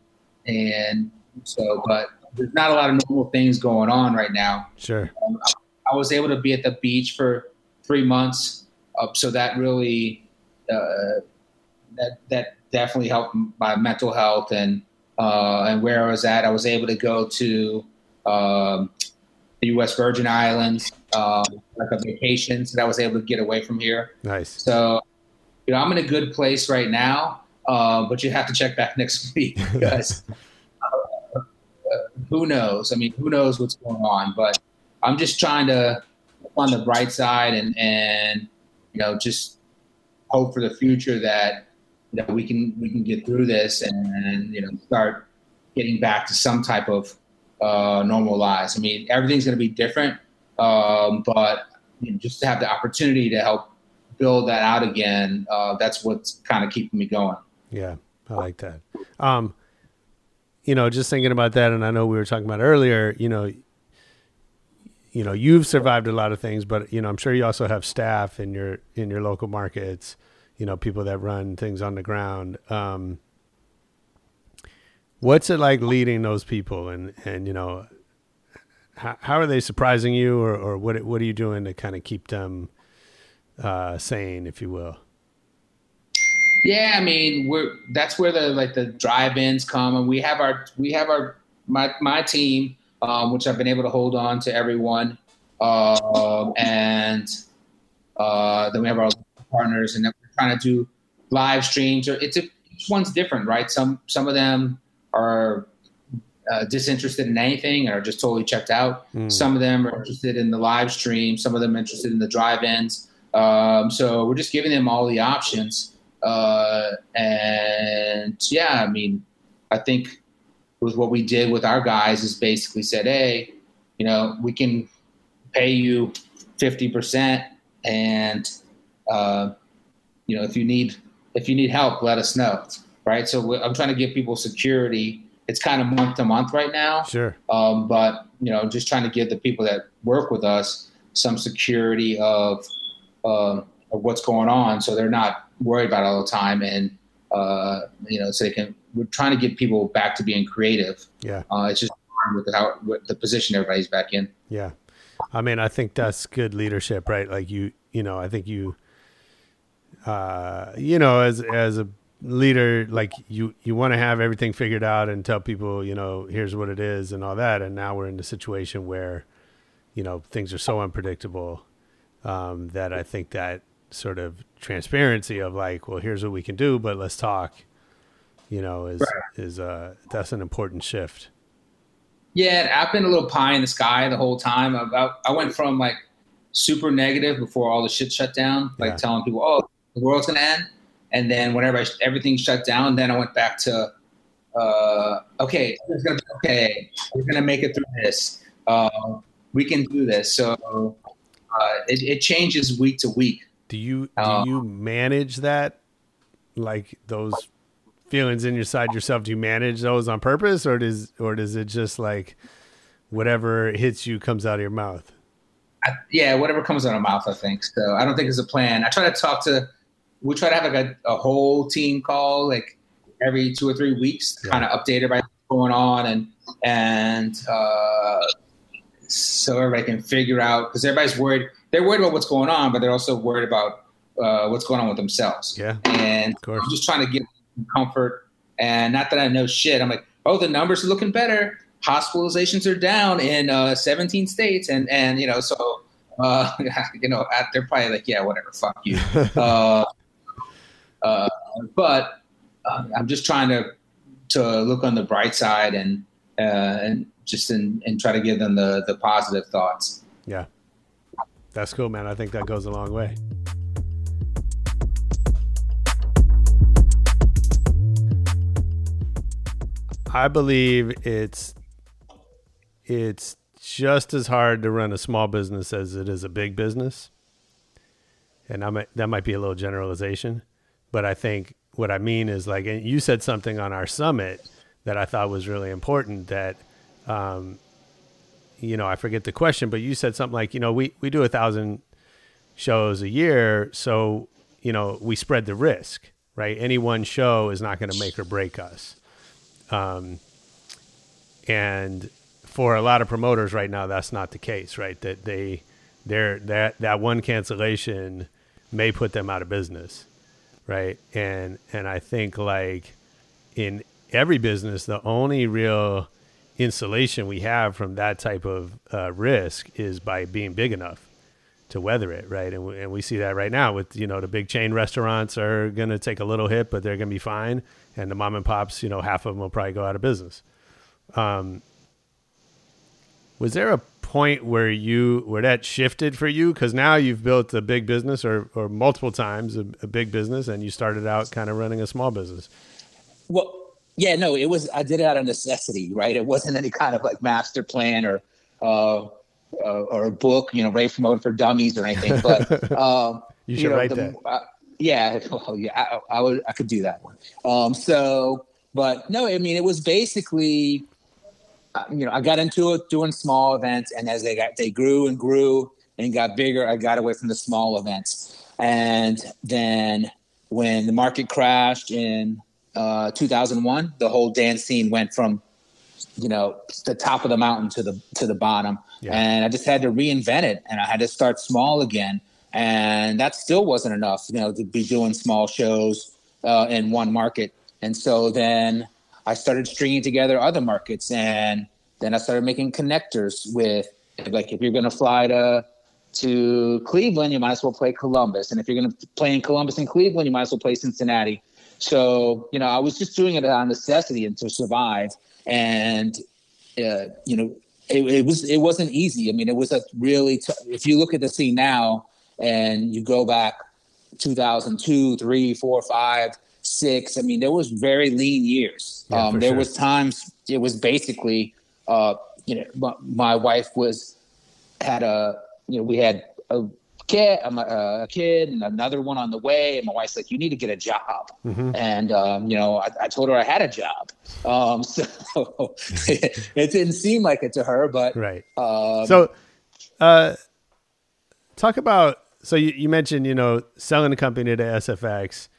and so, but there's not a lot of normal things going on right now. Sure. Um, I, I was able to be at the beach for three months, uh, so that really uh, that that definitely helped my mental health and uh, and where I was at. I was able to go to um, the U.S. Virgin Islands um, like a vacation, so that I was able to get away from here. Nice. So, you know, I'm in a good place right now, uh, but you have to check back next week because who knows? I mean, who knows what's going on? But I'm just trying to on the bright side and and you know just hope for the future that know we can we can get through this and you know start getting back to some type of uh, normal lives. I mean, everything's going to be different, um, but you know, just to have the opportunity to help build that out again, uh, that's what's kind of keeping me going. Yeah, I like that. Um, you know, just thinking about that, and I know we were talking about earlier. You know, you know, you've survived a lot of things, but you know, I'm sure you also have staff in your in your local markets. You know, people that run things on the ground. Um, what's it like leading those people, and and you know, how how are they surprising you, or or what what are you doing to kind of keep them uh, sane, if you will? Yeah, I mean, we're that's where the like the drive-ins come, and we have our we have our my my team, um, which I've been able to hold on to everyone, um, and uh, then we have our partners, and then we're trying to do live streams. Or it's a, each one's different, right? Some some of them are uh, disinterested in anything and are just totally checked out. Mm. Some of them are interested in the live stream. Some of them interested in the drive-ins. Um, so we're just giving them all the options. Uh, and yeah, I mean, I think with what we did with our guys is basically said, hey, you know, we can pay you fifty percent, and uh, you know, if you need if you need help, let us know, right? So I'm trying to give people security. It's kind of month to month right now, Sure. um, but you know, just trying to give the people that work with us some security of, um, of what's going on, so they're not worried about all the time, and uh, you know, so they can. We're trying to get people back to being creative. Yeah. Uh, it's just with how with the position everybody's back in. Yeah. I mean, I think that's good leadership, right? Like you, you know, I think you, uh, you know, as as a leader, like you you want to have everything figured out and tell people, you know, here's what it is and all that. And now we're in a situation where, you know, things are so unpredictable um, that I think that sort of transparency of like, well, here's what we can do, but let's talk, you know, is Right. is uh that's an important shift. Yeah, I've been a little pie in the sky the whole time. I, I, I went from like super negative before all the shit shut down, like Yeah. telling people, "Oh, the world's gonna end," and then whenever I, everything shut down, then I went back to, uh, "Okay, it's gonna be okay. We're gonna make it through this. Uh, we can do this." So uh, it, it changes week to week. Do you do Uh, you manage that, like those feelings in inside yourself? Do you manage those on purpose, or does or does it just like whatever hits you comes out of your mouth? I, yeah, whatever comes out of my mouth, I think. So I don't think it's a plan. I try to talk to, we try to have like a, a whole team call like every two or three weeks, Yeah. kind of updated by what's going on and and uh, so everybody can figure out because everybody's worried. They're worried about what's going on, but they're also worried about uh, what's going on with themselves. Yeah, And. I'm just trying to give them comfort. And not that I know shit. I'm like, oh, the numbers are looking better. Hospitalizations are down in uh, 17 states, and and you know, so uh, you know, at- they're probably like, yeah, whatever, fuck you. uh, uh, but uh, I'm just trying to to look on the bright side and uh, and just in, and try to give them the the positive thoughts. Yeah, that's cool, man. I think that goes a long way. I believe it's it's just as hard to run a small business as it is a big business. And I might, that might be a little generalization, but I think what I mean is like and you said something on our summit that I thought was really important that um, you know, I forget the question, but you said something like, you know, we, we do a thousand shows a year. So, you know, we spread the risk, right? Any one show is not going to make or break us. Um, and for a lot of promoters right now, that's not the case, right? That they, they're, that, that one cancellation may put them out of business. Right. And, and I think like in every business, the only real, insulation we have from that type of uh, risk is by being big enough to weather it, right? And we, and we see that right now with you know the big chain restaurants are going to take a little hit, but they're going to be fine, and the mom and pops, you know, half of them will probably go out of business. Um, was there a point where you where that shifted for you? Because now you've built a big business, or or multiple times a, a big business, and you started out kind of running a small business. Well, yeah, no, it was. I did it out of necessity, right? It wasn't any kind of like master plan or uh, uh, or a book, you know, Ray Promote for Dummies or anything. But um, You should write the, that. Uh, yeah, well, yeah, I, I would, I could do that one. Um, so, but no, I mean, it was basically, uh, you know, I got into it doing small events, and as they got, they grew and grew and got bigger, I got away from the small events, and then when the market crashed in uh, 2001, the whole dance scene went from, you know, the top of the mountain to the to the bottom, Yeah. and I just had to reinvent it, and I had to start small again, and that still wasn't enough, you know, to be doing small shows uh, in one market, and so then I started stringing together other markets, and then I started making connectors with, like, if you're going to fly to to Cleveland, you might as well play Columbus, and if you're going to play in Columbus and Cleveland, you might as well play Cincinnati. So, you know, I was just doing it on necessity and to survive. And, uh, you know, it, it was, it wasn't easy. I mean, it was a really, t- if you look at the scene now and you go back 2002, three, four, five, six, I mean, there was very lean years. Yeah, um, there sure. was times it was basically, uh, you know, my, my wife was, had a, you know, we had a kid, um, a, a kid and another one on the way. And my wife's like, you need to get a job. Mm-hmm. And, um, you know, I, I told her I had a job. Um, so it didn't seem like it to her, but, Right. um, So, uh, talk about So you, you mentioned, you know, selling the company to SFX,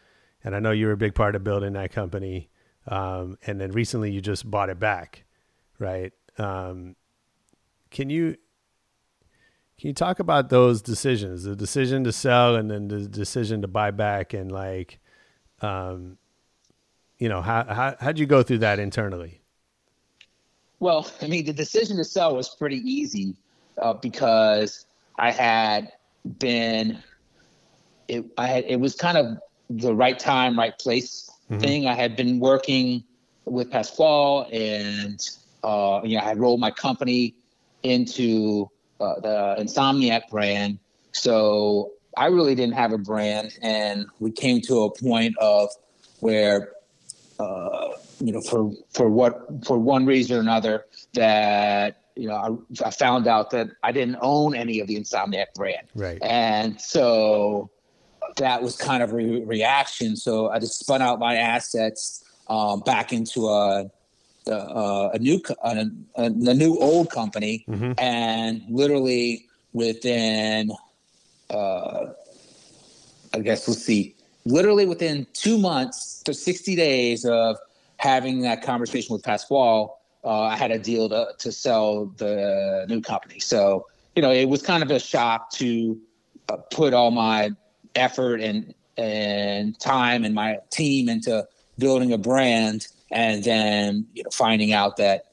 and I know you were a big part of building that company. Um, and then recently you just bought it back, right? Um, can you can you talk about those decisions, the decision to sell and then the decision to buy back, and like, um, you know, how how how'd you go through that internally? Well, I mean, the decision to sell was pretty easy uh, because I had been, it, I had, it was kind of the right time, right place Mhm. thing. I had been working with Pasquale and, uh, you know, I had rolled my company into uh, the Insomniac brand. So I really didn't have a brand. And we came to a point of where, uh, you know, for, for what, for one reason or another that, you know, I, I found out that I didn't own any of the Insomniac brand. Right. And so that was kind of a re- reaction. So I just spun out my assets um, back into a a, uh, a new a, a, new old company, Mhm. and literally within, uh, I guess let's see, literally within two months to sixty days of having that conversation with Pasquale, uh, I had a deal to to sell the new company. So you know, it was kind of a shock to uh, put all my effort and and time and my team into building a brand, and then you know finding out that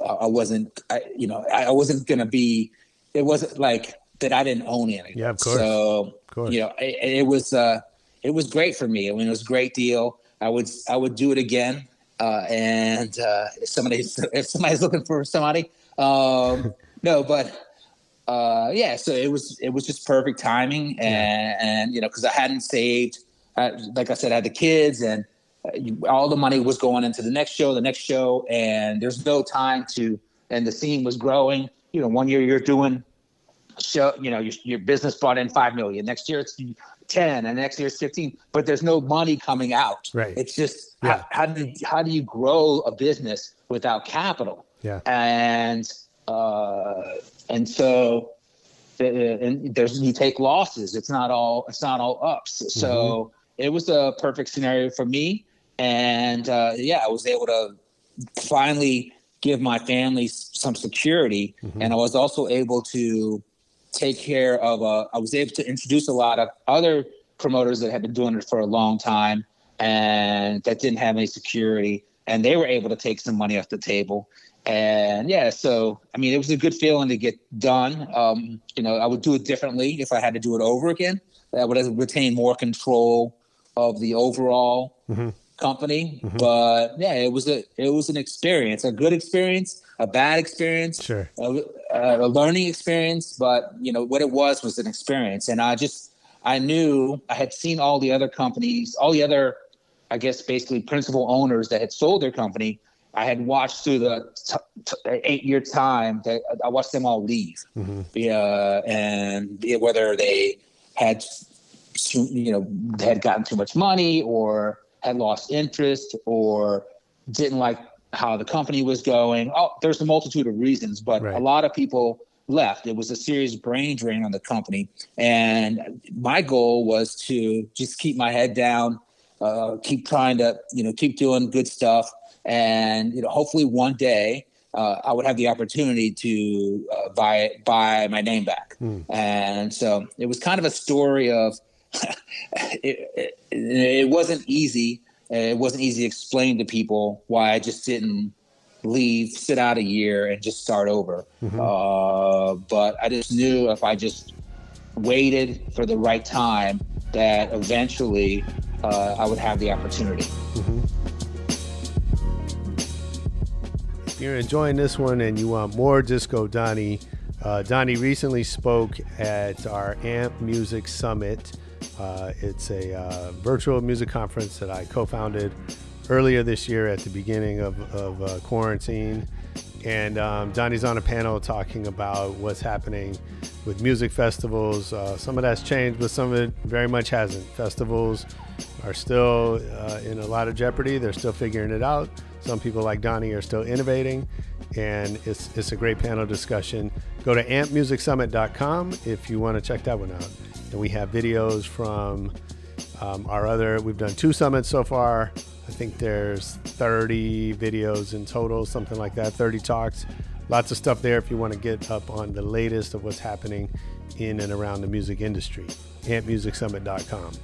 uh, I wasn't, I, you know, I wasn't gonna be. It wasn't like that. I didn't own anything. Yeah, of course. So Of course. you know, it, it was uh, it was great for me. I mean, it was a great deal. I would I would do it again. Uh, and uh, if somebody's if somebody's looking for somebody, um, no, but uh, yeah. So it was it was just perfect timing, and, and you know, because I hadn't saved. Uh, like I said, I had the kids, and all the money was going into the next show, the next show, and there's no time to. And the scene was growing. You know, one year you're doing show you know your, your business brought in five million next year it's 10 and next year it's 15 but there's no money coming out Right. it's just Yeah. how, how do how do you grow a business without capital Yeah. and uh and so and there's you take losses it's not all it's not all ups so it was a perfect scenario for me and uh yeah i was able to finally give my family some security. And i was also able to take care of uh, i was able to introduce a lot of other promoters that had been doing it for a long time and that didn't have any security. And they were able to take some money off the table. And yeah so i mean it was a good feeling to get done. Um, you know i would do it differently if i had to do it over again. I would have retained more control of the overall company mm-hmm. but yeah it was a it was an experience a good experience a bad experience Sure. a, a learning experience but you know what it was was an experience. And i just i knew i had seen all the other companies all the other i guess basically principal owners that had sold their company. I had watched through the t- t- eight year time that i watched them all leave. Mm-hmm. Yeah and whether they had too, you know had gotten too much money or had lost interest or didn't like how the company was going. Oh, there's a multitude of reasons, but Right. a lot of people left. It was a serious brain drain on the company, and my goal was to just keep my head down, uh, keep trying to you know keep doing good stuff, and you know hopefully one day. Uh, I would have the opportunity to uh, buy buy my name back, and so it was kind of a story of it, it, it wasn't easy. It wasn't easy to explain to people why I just didn't leave, sit out a year, and just start over. Uh, but I just knew if I just waited for the right time, that eventually uh, I would have the opportunity. If you're enjoying this one and you want more Disco Donnie, uh, Donnie recently spoke at our AMP Music Summit. Uh, it's a uh, virtual music conference that I co founded earlier this year at the beginning of, of uh, quarantine. And um, Donnie's on a panel talking about what's happening with music festivals. Uh, some of that's changed, but some of it very much hasn't. Festivals are still uh, in a lot of jeopardy. They're still figuring it out. Some people like Donnie are still innovating, and it's, it's a great panel discussion. Go to ampmusicsummit.com if you want to check that one out. And we have videos from um, our other. We've done two summits so far. I think there's 30 videos in total, something like that. 30 talks. Lots of stuff there if you want to get up on the latest of what's happening in and around the music industry. AmpMusicSummit.com.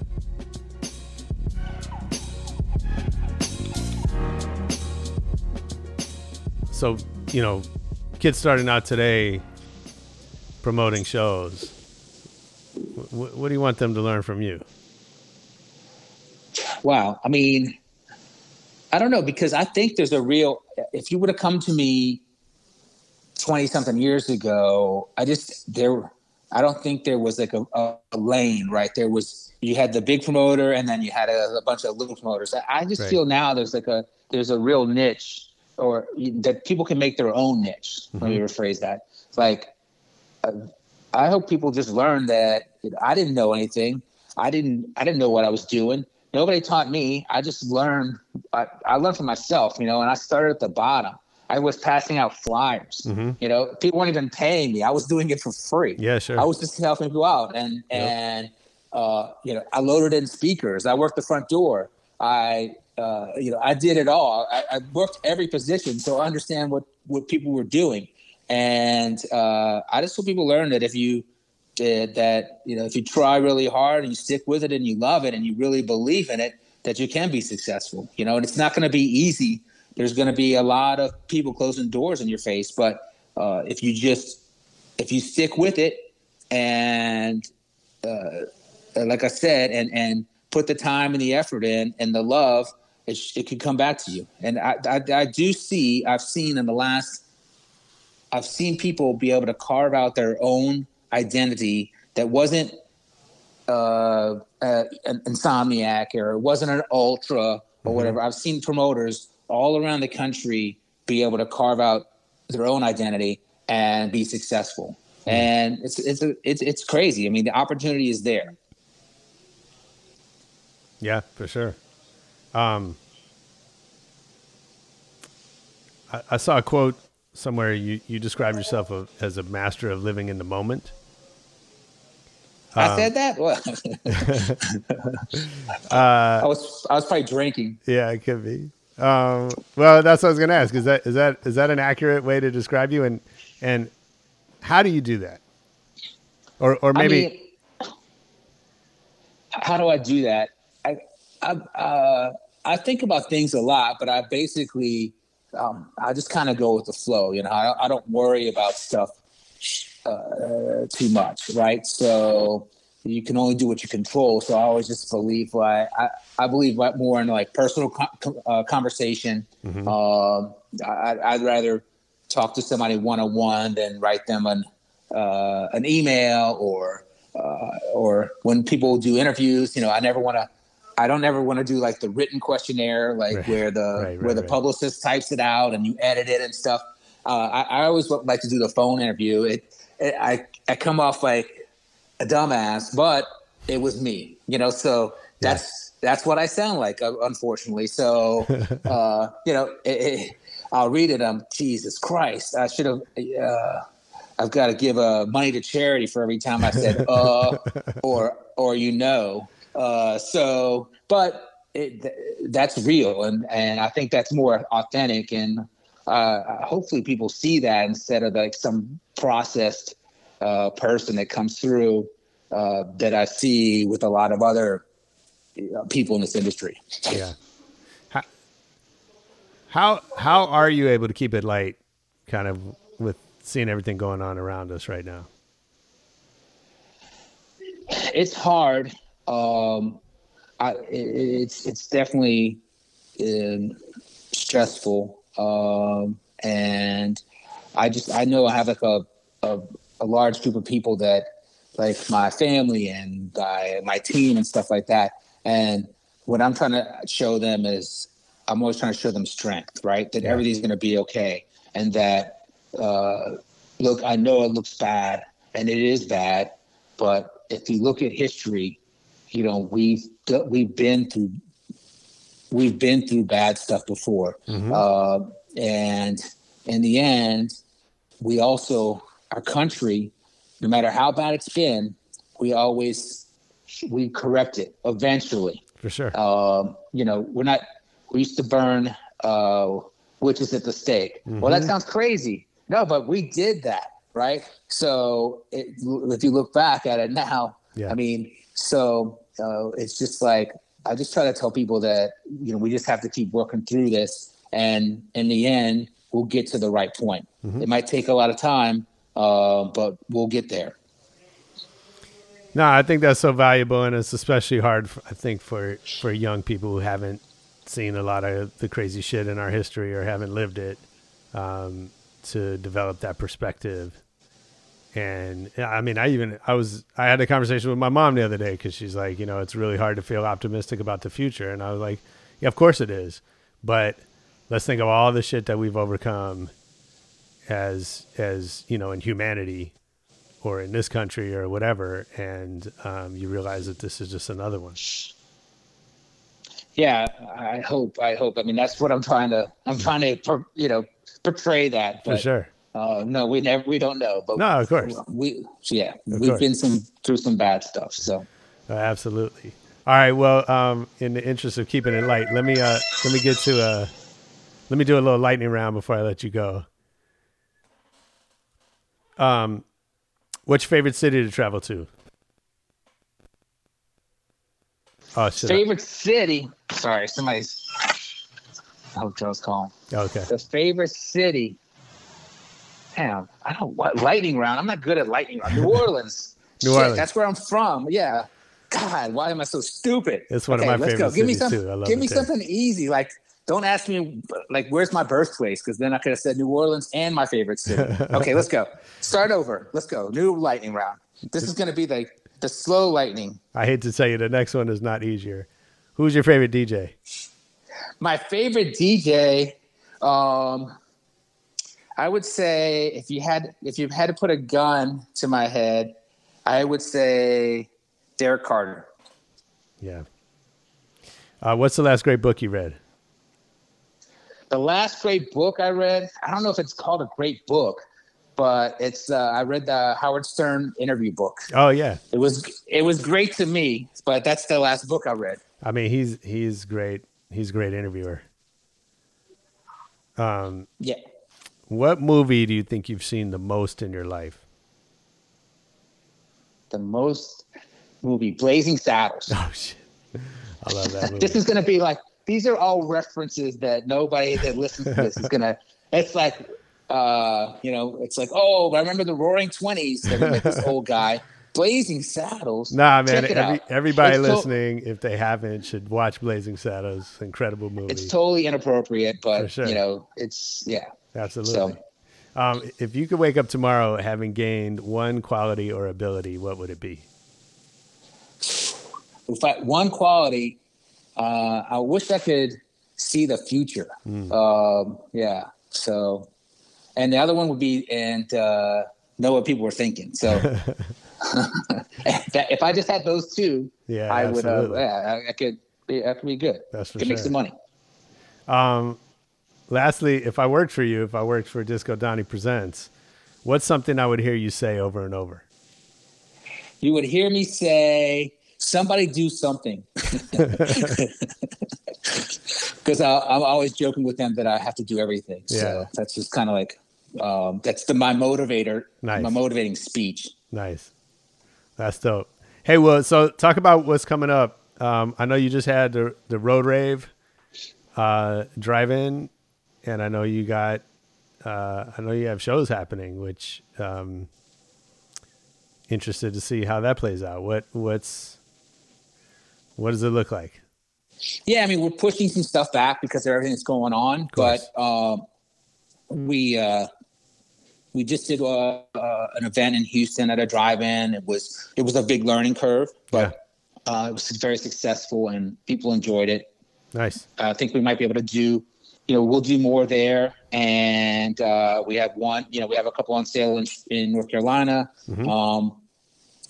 So, you know, kids starting out today promoting shows. What, what do you want them to learn from you? Wow. I mean, I don't know because I think there's a real. If you would have come to me twenty something years ago, I just there. I don't think there was like a, a, a lane, right? There was you had the big promoter, and then you had a, a bunch of little promoters. I, I just Right. feel now there's like a there's a real niche, or that people can make their own niche. Let me rephrase that. Like uh, I hope people just learn that I didn't know anything. I didn't I didn't know what I was doing. Nobody taught me. I just learned. I, I learned from myself, you know. And I started at the bottom. I was passing out flyers. You know, people weren't even paying me. I was doing it for free. Yeah, sure. I was just helping people out, and and uh, you know, I loaded in speakers. I worked the front door. I uh, you know, I did it all. I, I worked every position, so I understand what what people were doing. And uh, I just hope people learn that if you did that, you know, if you try really hard and you stick with it and you love it and you really believe in it, that you can be successful. You know, and it's not going to be easy. There's going to be a lot of people closing doors in your face, but uh, if you just if you stick with it and uh, like I said, and and put the time and the effort in and the love, it, it could come back to you. And I, I I do see I've seen in the last I've seen people be able to carve out their own identity that wasn't uh, uh, an insomniac or it wasn't an ultra or whatever. I've seen promoters all around the country be able to carve out their own identity and be successful. And it's it's a, it's it's crazy. I mean, the opportunity is there. Yeah, for sure. Um, I, I saw a quote somewhere. You you describe yourself as a master of living in the moment. I said that. Well, I was I was probably drinking. Yeah, it could be. Um, well, that's what I was going to ask. Is that is that is that an accurate way to describe you? And and how do you do that? Or or maybe I mean, how do I do that? I I, uh, I think about things a lot, but I basically um, I just kind of go with the flow. You know, I, I don't worry about stuff uh, too much, right? So you can only do what you control. So I always just believe like I, I believe like more in like personal co- uh, conversation. Um, I, I'd rather talk to somebody one on one than write them an uh, an email or uh, or when people do interviews. You know, I never want to. I don't ever want to do like the written questionnaire, like Right. where the Right, right, where the publicist types it out and you edit it and stuff. Uh, I, I always like to do the phone interview. It I I come off like a dumbass, but it was me, you know. So that's that's what I sound like, uh, unfortunately. So uh, you know, it, it, I'll read it. I'm Jesus Christ, I should have. Uh, I've got to give uh, money to charity for every time I said uh or or you know. Uh, so, but it, th- that's real, and and I think that's more authentic, and uh, hopefully people see that instead of like some processed uh, person that comes through uh, that I see with a lot of other uh, people in this industry. yeah. How, how how are you able to keep it light, kind of with seeing everything going on around us right now? it's hard. Um, I, it, it's it's definitely um, stressful, um, and I just I know I have like a, a a large group of people that like my family and I, my team and stuff like that. And what I'm trying to show them is I'm always trying to show them strength, right? That everything's going to be okay, and that uh, look, I know it looks bad, and it is bad, but if you look at history, you know we've we've been through we've been through bad stuff before, uh, and in the end, we also our country, no matter how bad it's been, we always we correct it eventually. For sure. Um, you know, we're not. We used to burn uh, witches at the stake. Well, Mm-hmm. that sounds crazy. No, but we did that, right? So it, if you look back at it now, Yeah. I mean, so uh, it's just like I just try to tell people that you know we just have to keep working through this, and in the end, we'll get to the right point. Mm-hmm. It might take a lot of time, uh, but we'll get there. No, I think that's so valuable, and it's especially hard, I think, for for young people who haven't seen a lot of the crazy shit in our history or haven't lived it, um, to develop that perspective. And I mean, I even I was I had a conversation with my mom the other day because she's like, you know, it's really hard to feel optimistic about the future, and I was like, yeah, of course it is, but let's think of all the shit that we've overcome as as you know in humanity or in this country or whatever, and um, you realize that this is just another one. Yeah, I hope. I hope. I mean, that's what I'm trying to. I'm trying to, you know, portray that. For sure. Uh, no, we never. We don't know. But No, of course. We yeah, Of we've course. been some through some bad stuff. So Uh, absolutely. All right. Well, um, in the interest of keeping it light, let me uh, let me get to uh, let me do a little lightning round before I let you go. Um, what's your favorite city to travel to? Oh favorite city. Sorry, somebody's. I hope Joe's calling. Okay. The favorite city. Damn, I don't what lightning round. I'm not good at lightning round. New Orleans. New Shit, Orleans. That's where I'm from. Yeah. God, why am I so stupid? It's one of my let's favorite Give me some, too. Give me something easy. Like, don't ask me like where's my birthplace because then I could have said New Orleans and my favorite city. okay, let's go. Start over. Let's go. New lightning round. This is gonna be the the slow lightning. I hate to tell you, the next one is not easier. Who's your favorite DJ? My favorite DJ, um, I would say if you had if you had to put a gun to my head, I would say Derrick Carter. Yeah. Uh, what's the last great book you read? The last great book I read, I don't know if it's called a great book, but it's uh, I read the Howard Stern interview book. Oh yeah. It was it was great to me, but that's the last book I read. I mean, he's he's great. He's a great interviewer. Um, Yeah. What movie do you think you've seen the most in your life? The most movie Blazing Saddles. Oh shit! I love that movie. this is going to be like these are all references that nobody that listens to this is going to it's like uh you know it's like oh i remember the roaring 20s they were like this old guy blazing saddles nah, man. Every, everybody It's to- listening, if they haven't, should watch Blazing Saddles. Incredible movie. it's totally inappropriate but sure. you know it's yeah Absolutely. so Um, if you could wake up tomorrow having gained one quality or ability, what would it be? if I, one quality uh i wish i could see the future Hmm. um yeah so and the other one would be and uh know what people were thinking so that, if i just had those two Yeah, I would, uh, yeah, I, I could, be, that could be good. That's for could make some money. Um, lastly, if I worked for you, if I worked for Disco Donnie Presents, what's something I would hear you say over and over? You would hear me say, "Somebody do something," because I'm always joking with them that I have to do everything. Yeah. So that's just kind of like um, that's the my motivator, Nice. my motivating speech. Nice. That's dope. Hey, well, so talk about what's coming up. Um, I know you just had the the road rave uh, drive in, and I know you got uh, I know you have shows happening, which um, interested to see how that plays out. What what's what does it look like? Yeah, I mean, we're pushing some stuff back because of everything that's going on, but um, we uh, we just did uh, uh, an event in Houston at a drive-in. It was it was a big learning curve, but uh, it was very successful and people enjoyed it. Nice. I think we might be able to do, you know, we'll do more there. And uh, we have one, you know, we have a couple on sale in, in North Carolina. Um,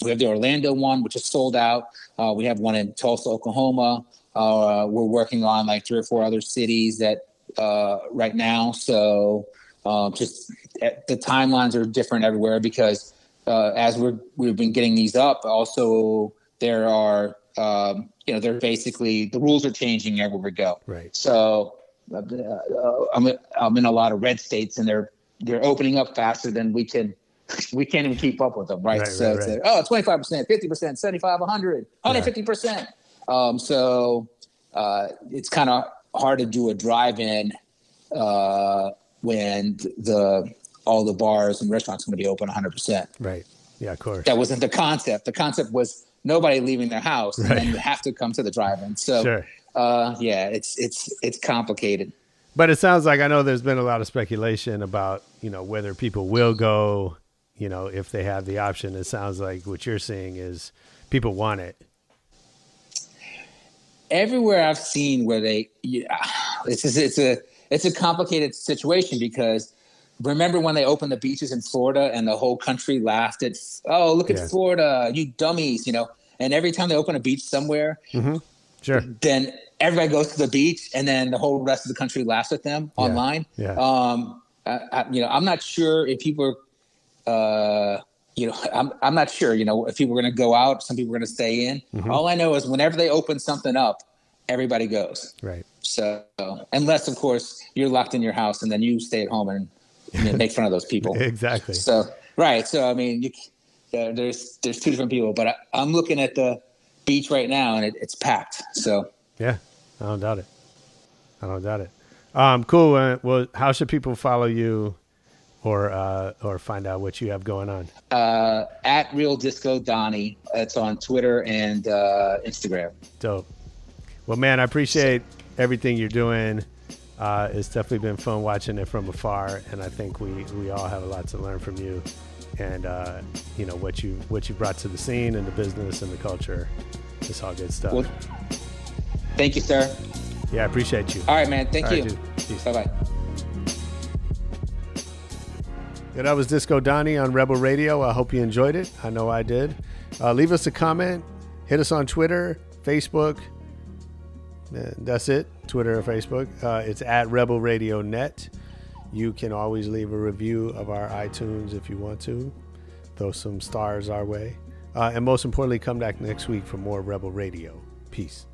we have the Orlando one, which is sold out. Uh, we have one in Tulsa, Oklahoma. Uh, we're working on like three or four other cities that uh, right now. So uh, just eh, the timelines are different everywhere because uh, as we're we've been getting these up, also there are um, you know they're basically the rules are changing everywhere we go. Right. So I'm I'm in a lot of red states, and they're they're opening up faster than we can. We can't even keep up with them, right? Right, so right, it's right. like, oh, 25%, 50%, 75, 100, 150%. Um, so uh, it's kind of hard to do a drive-in uh, when the all the bars and restaurants are going to be open 100%. Right. Yeah, of course. That wasn't the concept. The concept was nobody leaving their house, and then you have to come to the drive-in. So, Sure. Uh, yeah, it's it's it's complicated. But it sounds like I know there's been a lot of speculation about, you know, whether people will go, you know, if they have the option. It sounds like what you're seeing is people want it. everywhere I've seen where they, yeah, it's just, it's a it's a complicated situation because remember when they opened the beaches in Florida and the whole country laughed at, oh look at Yeah. Florida, you dummies, you know. And every time they open a beach somewhere, Sure. then everybody goes to the beach, and then the whole rest of the country laughs at them Yeah. online. Yeah. Um, I, I, you know, I'm not sure if people are, uh, you know, I'm I'm not sure. You know, if people are going to go out, some people are going to stay in. Mm-hmm. All I know is whenever they open something up, everybody goes. Right. So unless, of course, you're locked in your house and then you stay at home and you know, make fun of those people. Exactly. So right. So I mean, you, there's there's two different people, but I, I'm looking at the beach right now and it, it's packed. So Yeah. I don't doubt it. I don't doubt it. Um, cool. Uh, well, how should people follow you or uh, or find out what you have going on? uh, at Real Disco Donnie, it's on Twitter and uh, Instagram. Dope. Well, man, I appreciate everything you're doing. Uh, it's definitely been fun watching it from afar, and I think we, we all have a lot to learn from you, and uh, you know what you what you brought to the scene and the business and the culture. It's all good stuff. Well, thank you, sir. yeah, I appreciate you. All right, man. Thank All right, you. Peace. Bye bye. Yeah, that was Disco Donnie on Rebel Radio. I hope you enjoyed it. I know I did. Uh, leave us a comment. Hit us on Twitter, Facebook. Uh, That's it. Twitter or Facebook. Uh, it's at Rebel Radio Net. You can always leave a review of our iTunes if you want to. Throw some stars our way. Uh, and most importantly, come back next week for more Rebel Radio. Peace.